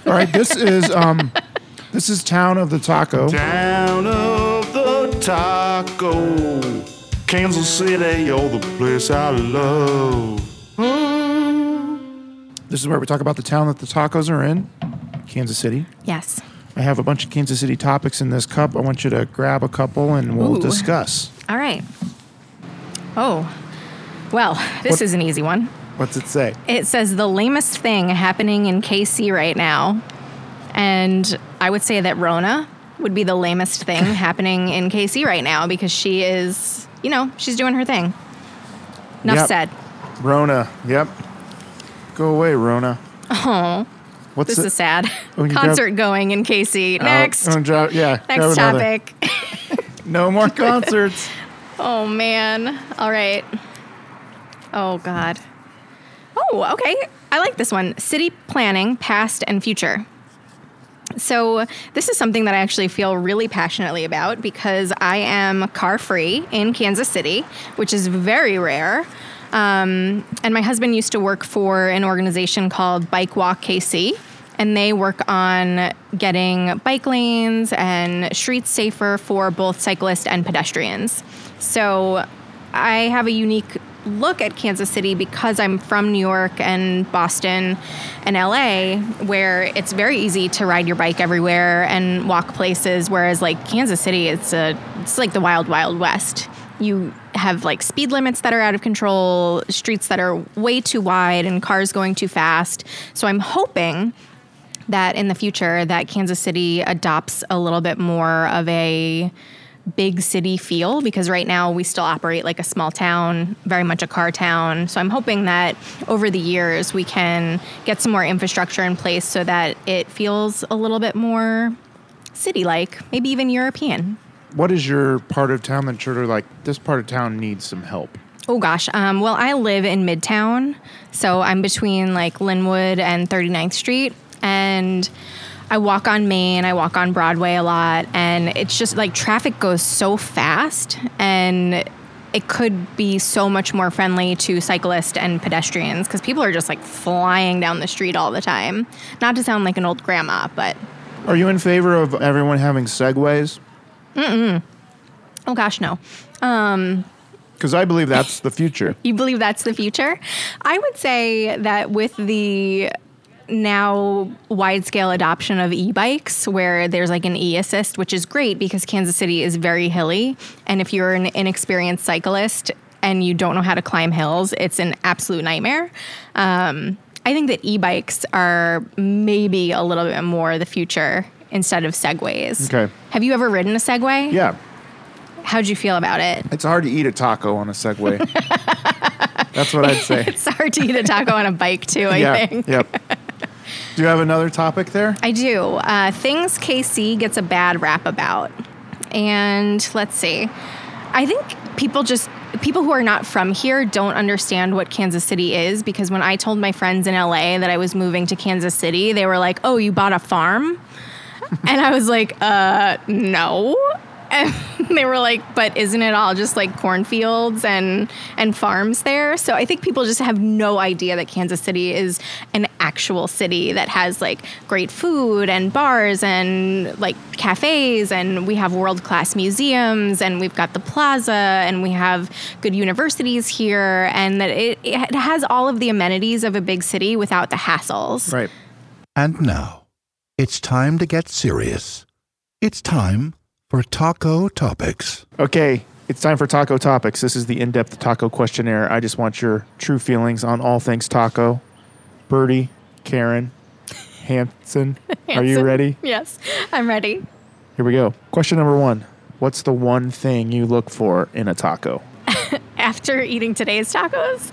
[SPEAKER 1] All right, this is um this is Town of the Taco.
[SPEAKER 6] Town of the taco. Kansas City, you're the place I love.
[SPEAKER 1] This is where we talk about the town that the tacos are in, Kansas City.
[SPEAKER 2] Yes.
[SPEAKER 1] I have a bunch of Kansas City topics in this cup. I want you to grab a couple and we'll
[SPEAKER 2] Ooh.
[SPEAKER 1] discuss.
[SPEAKER 2] All right. Oh. Well, this
[SPEAKER 1] What-
[SPEAKER 2] is an easy one.
[SPEAKER 1] What's it say?
[SPEAKER 2] It says the lamest thing happening in KC right now. And I would say that Rona would be the lamest thing happening in KC right now because she is, you know, she's doing her thing. Enough
[SPEAKER 1] Yep.
[SPEAKER 2] said.
[SPEAKER 1] Rona. Yep. Go away, Rona.
[SPEAKER 2] Oh,
[SPEAKER 1] What's
[SPEAKER 2] this
[SPEAKER 1] it?
[SPEAKER 2] is sad.
[SPEAKER 1] Oh,
[SPEAKER 2] Concert going in KC.
[SPEAKER 1] Oh,
[SPEAKER 2] Next.
[SPEAKER 1] oh, yeah.
[SPEAKER 2] Next topic.
[SPEAKER 1] No more concerts.
[SPEAKER 2] Oh man. All right. Oh god. Oh, okay. I like this one. City planning, past and future. So, this is something that I actually feel really passionately about because I am car free in Kansas City, which is very rare. Um, and my husband used to work for an organization called Bike Walk KC, and they work on getting bike lanes and streets safer for both cyclists and pedestrians. So, I have a unique look at Kansas City because I'm from New York and Boston and LA, where it's very easy to ride your bike everywhere and walk places. Whereas like Kansas City, it's a it's like the wild wild west. You have like speed limits that are out of control, streets that are way too wide, and cars going too fast. So I'm hoping that in the future that Kansas City adopts a little bit more of a big city feel because right now we still operate like a small town, very much a car town. So I'm hoping that over the years we can get some more infrastructure in place so that it feels a little bit more city like, maybe even European.
[SPEAKER 1] What is your part of town that you're like, this part of town needs some help?
[SPEAKER 2] Oh gosh. Um, well, I live in Midtown, so I'm between like Linwood and 39th Street, and I walk on Main, I walk on Broadway a lot, and it's just like traffic goes so fast, and it could be so much more friendly to cyclists and pedestrians because people are just like flying down the street all the time. Not to sound like an old grandma, but
[SPEAKER 1] Are you in favor of everyone having segways?
[SPEAKER 2] Oh gosh, no.
[SPEAKER 1] Because I believe that's the future.
[SPEAKER 2] You believe that's the future? I would say that with the now wide scale adoption of e-bikes where there's like an e-assist which is great because Kansas City is very hilly and if you're an inexperienced cyclist and you don't know how to climb hills it's an absolute nightmare um, I think that e-bikes are maybe a little bit more the future instead of segways
[SPEAKER 1] Okay.
[SPEAKER 2] have you ever ridden a segway
[SPEAKER 1] Yeah.
[SPEAKER 2] how'd you feel about it
[SPEAKER 1] It's hard to eat a taco on a Segway. that's what I'd say.
[SPEAKER 2] it's hard to eat a taco on a bike too I
[SPEAKER 1] yeah.
[SPEAKER 2] think
[SPEAKER 1] Yep. Do you have another topic there?
[SPEAKER 2] I do. Uh, things KC gets a bad rap about. And let's see. I think people just, people who are not from here don't understand what Kansas City is because when I told my friends in LA that I was moving to Kansas City, they were like, oh, you bought a farm? And I was like, uh, no. And they were like, but isn't it all just like cornfields and and farms there? So I think people just have no idea that Kansas City is an actual city that has like great food and bars and like cafes and we have world-class museums and we've got the plaza and we have good universities here and that it, it has all of the amenities of a big city without the hassles.
[SPEAKER 1] Right.
[SPEAKER 7] And now, it's time to get serious. It's time for Taco Topics.
[SPEAKER 1] Okay. It's time for taco topics. This is the in-depth taco questionnaire. I just want your true feelings on all things taco. Birdie, Karen, Hanson, are you ready?
[SPEAKER 2] Yes, I'm ready.
[SPEAKER 1] Here we go. Question number one. What's the one thing you look for in a taco?
[SPEAKER 2] After eating today's tacos,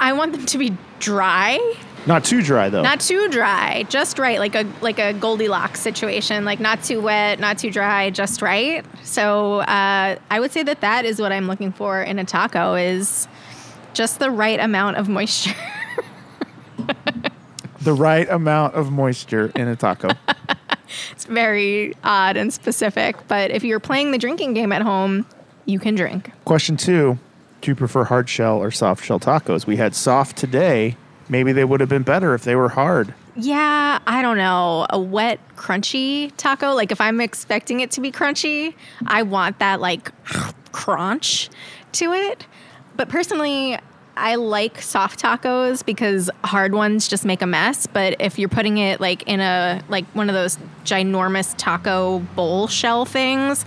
[SPEAKER 2] I want them to be dry,
[SPEAKER 1] Not too dry though.
[SPEAKER 2] not too dry, just right, like a like a Goldilocks situation, like not too wet, not too dry, just right. So uh, I would say that that is what I'm looking for in a taco is just the right amount of moisture.
[SPEAKER 1] the right amount of moisture in a taco.
[SPEAKER 2] it's very odd and specific, but if you're playing the drinking game at home, you can drink.
[SPEAKER 1] Question two Do you prefer hard shell or soft shell tacos? We had soft today. Maybe they would have been better if they were hard.
[SPEAKER 2] Yeah, I don't know. A wet, crunchy taco. Like if I'm expecting it to be crunchy, I want that like crunch to it. But personally, I like soft tacos because hard ones just make a mess. But if you're putting it like in a like one of those ginormous taco bowl shell things,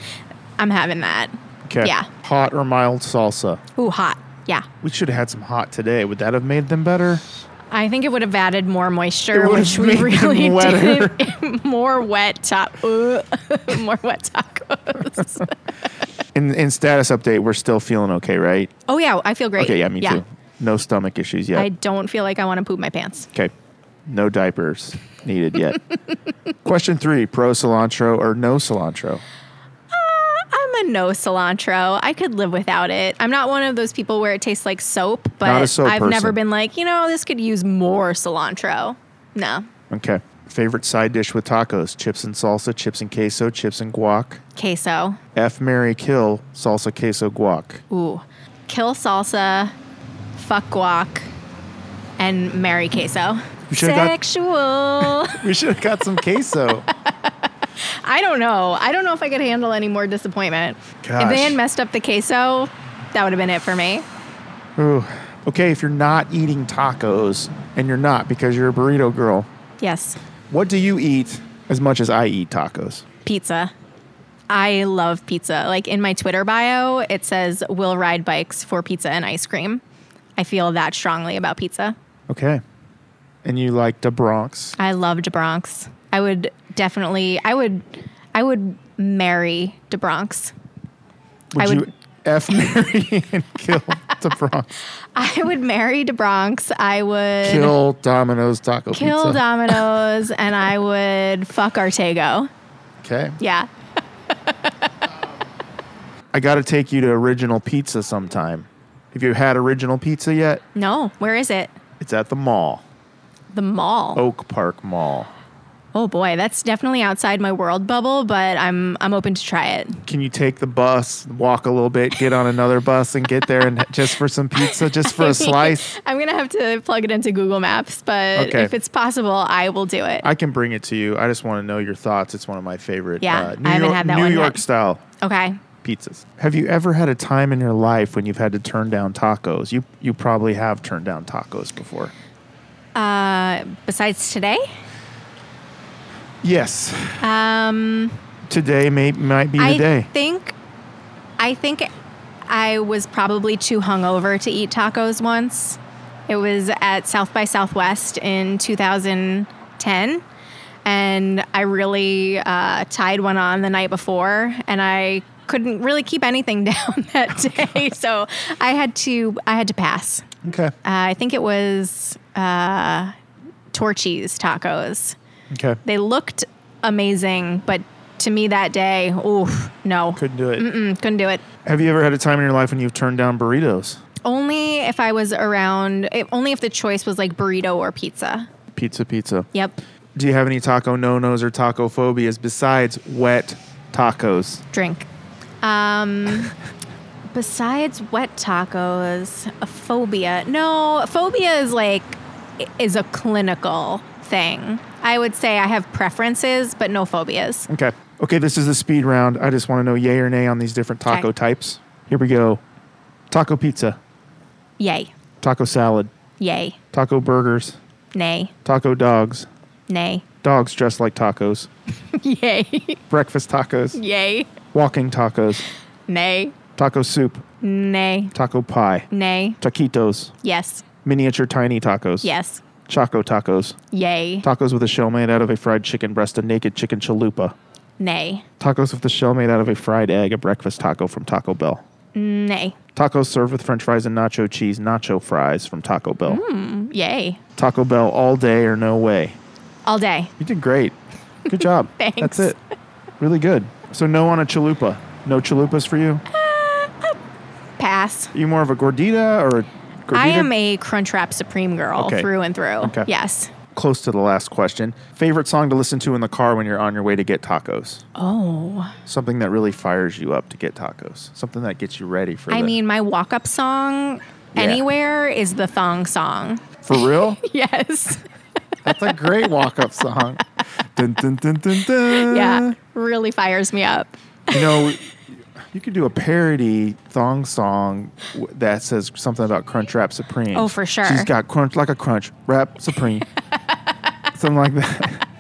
[SPEAKER 2] I'm having that.
[SPEAKER 1] Okay.
[SPEAKER 2] Yeah.
[SPEAKER 1] Hot or mild salsa?
[SPEAKER 2] Ooh, hot. Yeah.
[SPEAKER 1] We should have had some hot today. Would that have made them better?
[SPEAKER 2] I think it would have added more moisture, which we really didn't. more wet ta- uh, more wet tacos.
[SPEAKER 1] In in status update, we're still feeling okay, right?
[SPEAKER 2] oh yeah, I feel great.
[SPEAKER 1] Okay, yeah, me too. No stomach issues yet.
[SPEAKER 2] I don't feel like I want to poop my pants.
[SPEAKER 1] okay. No diapers needed yet. Question three: Pro cilantro or no cilantro?
[SPEAKER 2] No cilantro. I could live without it. I'm not one of those people where it tastes like soap, but
[SPEAKER 1] Not a soap
[SPEAKER 2] I've never been like, you know, this could use more cilantro. No.
[SPEAKER 1] Okay. Favorite side dish with tacos? Chips and salsa, chips and queso, chips and guac.
[SPEAKER 2] Queso.
[SPEAKER 1] F Mary Kill, salsa, queso, guac.
[SPEAKER 2] Ooh. Kill salsa, fuck guac, and marry queso.
[SPEAKER 1] We should've got-
[SPEAKER 2] Sexual.
[SPEAKER 1] We should have got some queso.
[SPEAKER 2] I don't know. I don't know if I could handle any more disappointment. If
[SPEAKER 1] Gosh.
[SPEAKER 2] they had messed up the queso, that would have been it for me.
[SPEAKER 1] Ooh. Okay, if you're not eating tacos, and you're not because you're a burrito girl,
[SPEAKER 2] Yes.
[SPEAKER 1] what do you eat as much as I eat tacos?
[SPEAKER 2] Pizza. I love pizza. Like in my Twitter bio, it says, We'll ride bikes for pizza and ice cream. I feel that strongly about pizza.
[SPEAKER 1] Okay. And you like the Bronx?
[SPEAKER 2] I love DeBronx. I would definitely, I would, I would marry DeBronx.
[SPEAKER 1] Would,
[SPEAKER 2] I
[SPEAKER 1] you F marry and kill the Bronx?
[SPEAKER 2] I would marry DeBronx. I would
[SPEAKER 1] Kill Domino's Taco Pizza.
[SPEAKER 2] kill
[SPEAKER 1] Pizza.
[SPEAKER 2] Domino's and I would fuck Artego.
[SPEAKER 1] okay.
[SPEAKER 2] Yeah.
[SPEAKER 1] I got to take you to Original Pizza sometime. Have you had Original Pizza yet?
[SPEAKER 2] No, where is it?
[SPEAKER 1] It's at the mall,
[SPEAKER 2] The mall.
[SPEAKER 1] Oak Park Mall.
[SPEAKER 2] Oh boy, that's definitely outside my world bubble, but I'm I'm open to try it.
[SPEAKER 1] Can you take the bus, walk a little bit, get on another bus, and get there and just for some pizza, just for a slice?
[SPEAKER 2] I'm gonna have to plug it into Google Maps, but
[SPEAKER 1] Okay.
[SPEAKER 2] if it's possible, I will do it.
[SPEAKER 1] I can bring it to you. I just want to know your thoughts. It's one of my favorite.
[SPEAKER 2] Yeah,
[SPEAKER 1] uh, New
[SPEAKER 2] I haven't
[SPEAKER 1] York,
[SPEAKER 2] had that
[SPEAKER 1] New
[SPEAKER 2] one
[SPEAKER 1] York
[SPEAKER 2] yet.
[SPEAKER 1] style
[SPEAKER 2] okay.
[SPEAKER 1] pizzas. Have you ever had a time in your life when you've had to turn down tacos? You you probably have turned down tacos before.
[SPEAKER 2] Uh, besides today,
[SPEAKER 1] Yes.
[SPEAKER 2] um,
[SPEAKER 1] Today may might be the day.
[SPEAKER 2] I
[SPEAKER 1] day.
[SPEAKER 2] think, I think, I was probably too hungover to eat tacos once. It was at South by Southwest in 2010, and I really uh, tied one on the night before, and I couldn't really keep anything down that day, so I had to I had to pass.
[SPEAKER 1] Okay.
[SPEAKER 2] Uh, I think it was uh, Torchy's tacos.
[SPEAKER 1] Okay.
[SPEAKER 2] They looked amazing, but to me that day, oof, no,
[SPEAKER 1] Couldn't do it.
[SPEAKER 2] Mm, couldn't do it.
[SPEAKER 1] Have you ever had a time in your life when you've turned down burritos?
[SPEAKER 2] Only if I was around. If, only if the choice was like burrito or pizza.
[SPEAKER 1] Pizza, pizza.
[SPEAKER 2] Yep,
[SPEAKER 1] Do you have any taco no nos or taco phobias besides wet tacos?
[SPEAKER 2] drink. Um, besides wet tacos, a phobia. No, phobia is like is a clinical thing. I would say I have preferences, but no phobias.
[SPEAKER 1] Okay. Okay, this is the speed round. I just want to know yay or nay on these different taco
[SPEAKER 2] Okay.
[SPEAKER 1] types. Here we go. Taco pizza,
[SPEAKER 2] Yay,
[SPEAKER 1] taco salad,
[SPEAKER 2] yay,
[SPEAKER 1] taco burgers,
[SPEAKER 2] nay,
[SPEAKER 1] taco dogs,
[SPEAKER 2] nay,
[SPEAKER 1] dogs dressed like tacos,
[SPEAKER 2] yay,
[SPEAKER 1] breakfast tacos,
[SPEAKER 2] yay,
[SPEAKER 1] walking tacos,
[SPEAKER 2] nay,
[SPEAKER 1] taco soup,
[SPEAKER 2] nay,
[SPEAKER 1] taco pie,
[SPEAKER 2] nay,
[SPEAKER 1] taquitos,
[SPEAKER 2] yes,
[SPEAKER 1] miniature tiny tacos,
[SPEAKER 2] yes,
[SPEAKER 1] choco tacos,
[SPEAKER 2] yay,
[SPEAKER 1] tacos with a shell made out of a fried chicken breast, a naked chicken chalupa,
[SPEAKER 2] nay,
[SPEAKER 1] tacos with the shell made out of a fried egg, a breakfast taco from Taco Bell.
[SPEAKER 2] nay,
[SPEAKER 1] Tacos served with french fries and nacho cheese, nacho fries from Taco Bell.
[SPEAKER 2] Hmm, yay,
[SPEAKER 1] Taco Bell all day or no way.
[SPEAKER 2] all day.
[SPEAKER 1] You did great. Good job.
[SPEAKER 2] Thanks.
[SPEAKER 1] That's it. Really good. So no on a chalupa. No chalupas for you?
[SPEAKER 2] Uh, uh, pass.
[SPEAKER 1] Are you more of a gordita or a gordita?
[SPEAKER 2] I am a Crunchwrap Supreme girl
[SPEAKER 1] Okay.
[SPEAKER 2] through and through.
[SPEAKER 1] Okay.
[SPEAKER 2] Yes.
[SPEAKER 1] close to the last question. Favorite song to listen to in the car when you're on your way to get tacos?
[SPEAKER 2] Oh.
[SPEAKER 1] Something that really fires you up to get tacos. Something that gets you ready for
[SPEAKER 2] I
[SPEAKER 1] the-
[SPEAKER 2] mean, my walk up song
[SPEAKER 1] Yeah.
[SPEAKER 2] anywhere is the thong song.
[SPEAKER 1] For real?
[SPEAKER 2] Yes.
[SPEAKER 1] That's a great walk-up song. Dun, dun, dun, dun, dun.
[SPEAKER 2] yeah. Really fires me up.
[SPEAKER 1] You know, you could do a parody thong song that says something about Crunchwrap Supreme.
[SPEAKER 2] Oh, for sure.
[SPEAKER 1] She's got crunch like a crunch rap supreme, something like that.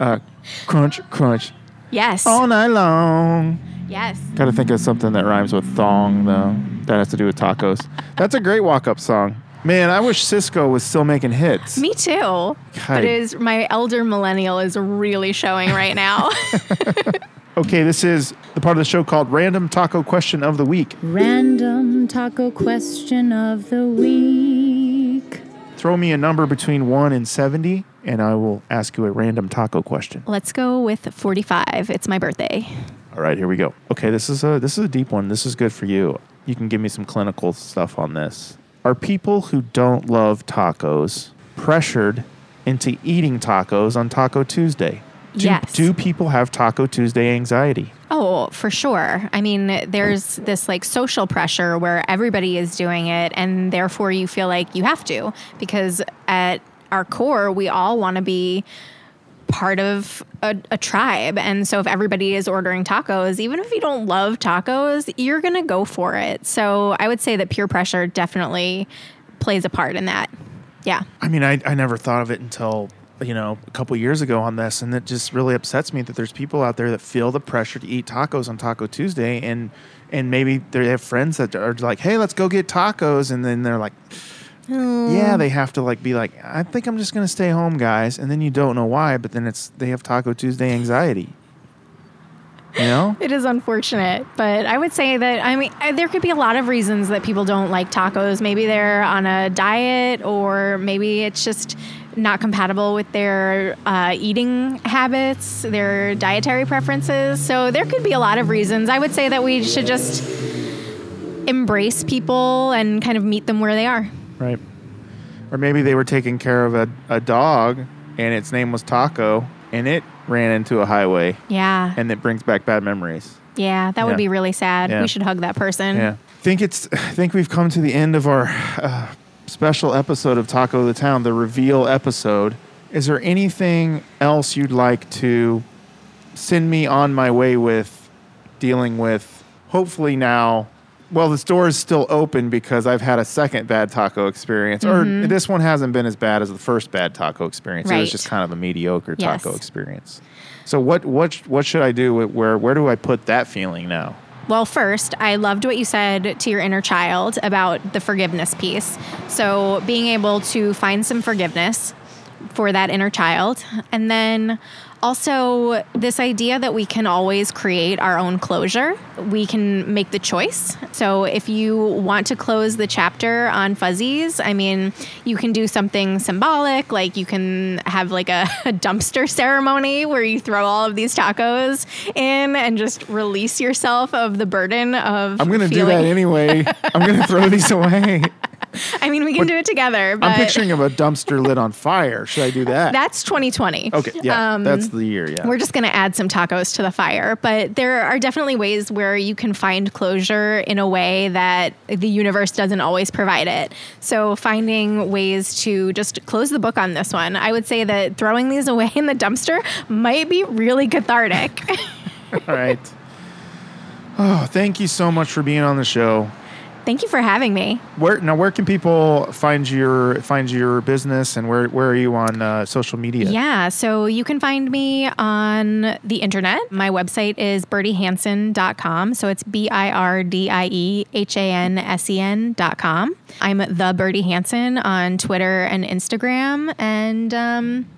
[SPEAKER 1] Uh, crunch, crunch
[SPEAKER 2] Yes.
[SPEAKER 1] all night long.
[SPEAKER 2] Yes.
[SPEAKER 1] Got to think of something that rhymes with thong though. That has to do with tacos. That's a great walk-up song. Man, I wish Sisqo was still making hits.
[SPEAKER 2] Me too. But it is my elder millennial is really showing right now.
[SPEAKER 1] Okay, this is the part of the show called Random Taco Question of the Week.
[SPEAKER 8] Random taco question of the week.
[SPEAKER 1] Throw me a number between 1 and 70, and I will ask you a random taco question.
[SPEAKER 2] Let's go with 45. It's my birthday.
[SPEAKER 1] All right, here we go. Okay, this is a this is a deep one. This is good for you. You can give me some clinical stuff on this. Are people who don't love tacos pressured into eating tacos on Taco Tuesday. Do,
[SPEAKER 2] Yes.
[SPEAKER 1] Do people have Taco Tuesday anxiety?
[SPEAKER 2] Oh, for sure. I mean, there's this like social pressure where everybody is doing it, and therefore you feel like you have to because at our core, we all want to be part of a, a tribe. And so if everybody is ordering tacos, even if you don't love tacos, you're going to go for it. So I would say that peer pressure definitely plays a part in that. Yeah.
[SPEAKER 1] I mean, I, I never thought of it until you know a couple years ago on this, and it just really upsets me that there's people out there that feel the pressure to eat tacos on Taco Tuesday, and and maybe they have friends that are like, hey, let's go get tacos, and then they're like. Yeah, mm. they have to like be like, I think I'm just gonna stay home, guys, and then you don't know why, but then it's they have Taco Tuesday anxiety. You know?
[SPEAKER 2] It is unfortunate, but I would say that I mean uh, there could be a lot of reasons that people don't like tacos. Maybe they're on a diet, or maybe it's just not compatible with their uh, eating habits, their dietary preferences. So there could be a lot of reasons. I would say that we should just embrace people and kind of meet them where they are.
[SPEAKER 1] Right. Or maybe they were taking care of a, a dog and its name was Taco and it ran into a highway
[SPEAKER 2] Yeah,
[SPEAKER 1] and it brings back bad memories.
[SPEAKER 2] yeah, that
[SPEAKER 1] Yeah.
[SPEAKER 2] would be really sad.
[SPEAKER 1] Yeah.
[SPEAKER 2] We should hug that person.
[SPEAKER 1] Yeah. think it's I think we've come to the end of our uh, special episode of Taco the Town, the reveal episode. Is there anything else you'd like to send me on my way with dealing with hopefully now well the store is still open because I've had a second bad taco experience or this one hasn't been as bad as the first bad taco experience. It was
[SPEAKER 2] Mm-hmm.
[SPEAKER 1] Just kind of a mediocre
[SPEAKER 2] Yes.
[SPEAKER 1] taco experience. So what what what should I do? Where where do I put that feeling now?
[SPEAKER 2] Well, first, I loved what you said to your inner child about the forgiveness piece. So, being able to find some forgiveness for that inner child. And then also, this idea that we can always create our own closure. We can make the choice. So, if you want to close the chapter on Fuzzy's, I mean, you can do something symbolic, like you can have like a, a dumpster ceremony where you throw all of these tacos in and just release yourself of the burden of.
[SPEAKER 1] I'm gonna do that anyway. I'm gonna throw these away.
[SPEAKER 2] I mean, we can do it together, but
[SPEAKER 1] I'm picturing of a dumpster lit on fire. Should I do that?
[SPEAKER 2] that's 2020.
[SPEAKER 1] okay, yeah,
[SPEAKER 2] Um,
[SPEAKER 1] that's the year. Yeah,
[SPEAKER 2] We're just going to add some tacos to the fire, but there are definitely ways where you can find closure in a way that the universe doesn't always provide it. So, finding ways to just close the book on this one. I would say that throwing these away in the dumpster might be really cathartic.
[SPEAKER 1] all right. Oh, thank you so much for being on the show.
[SPEAKER 2] Thank you for having me.
[SPEAKER 1] Where now? Where can people find your find your business and where where are you on uh, social media?
[SPEAKER 2] Yeah, so you can find me on the internet. My website is birdiehansen.com. So it's b i r d i e h a n s e n dot com. I'm the Birdie Hansen on Twitter and Instagram. And um,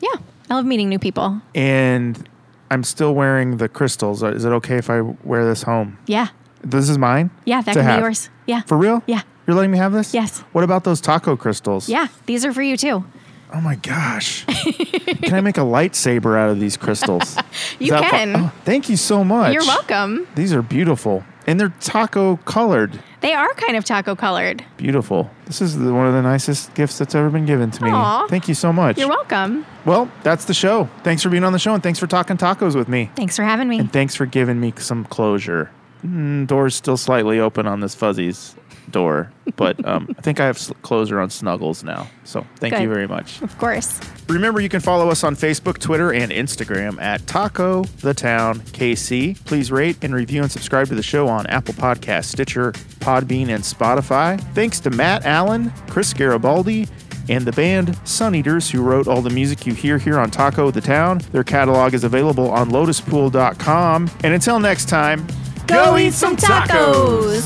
[SPEAKER 2] yeah, I love meeting new people.
[SPEAKER 1] And I'm still wearing the crystals. Is it okay if I wear this home?
[SPEAKER 2] Yeah.
[SPEAKER 1] This is mine.
[SPEAKER 2] Yeah, that can
[SPEAKER 1] have.
[SPEAKER 2] be yours. Yeah.
[SPEAKER 1] For real?
[SPEAKER 2] Yeah.
[SPEAKER 1] You're letting me have this?
[SPEAKER 2] Yes.
[SPEAKER 1] What about those taco crystals?
[SPEAKER 2] Yeah, these are for you too.
[SPEAKER 1] Oh my gosh. can I make a lightsaber out of these crystals?
[SPEAKER 2] You can.
[SPEAKER 1] Oh, thank you so much.
[SPEAKER 2] You're welcome.
[SPEAKER 1] These are beautiful. And they're taco colored.
[SPEAKER 2] They are kind of taco colored.
[SPEAKER 1] Beautiful. This is the, one of the nicest gifts that's ever been given to me.
[SPEAKER 2] Aw.
[SPEAKER 1] Thank you so much.
[SPEAKER 2] You're welcome.
[SPEAKER 1] Well, that's the show. Thanks for being on the show and thanks for talking tacos with me.
[SPEAKER 2] Thanks for having me.
[SPEAKER 1] And thanks for giving me some closure. Mm, door's still slightly open on this Fuzzy's door, but um, I think I have s- closure on Snuggles now. So thank you very much.
[SPEAKER 2] Of course.
[SPEAKER 1] Remember, you can follow us on Facebook, Twitter, and Instagram at Taco the Town KC. Please rate and review and subscribe to the show on Apple Podcast, Stitcher, Podbean, and Spotify. Thanks to Matt Allen, Chris Garibaldi, and the band Sun Eaters, who wrote all the music you hear here on Taco the Town. Their catalog is available on lotuspool.com. And until next time,
[SPEAKER 2] Go eat some tacos.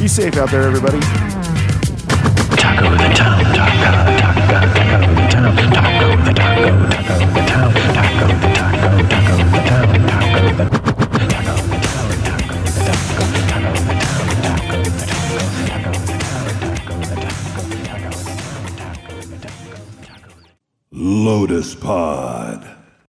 [SPEAKER 1] Be safe out there, everybody.
[SPEAKER 9] Taco the town, taco, taco, taco the town, taco the taco, taco the town, taco the taco, taco the town, taco the taco the town, taco the taco, taco the town, taco the taco, taco the town, taco the taco, taco the town, taco the taco, taco.
[SPEAKER 10] Lotus Pod.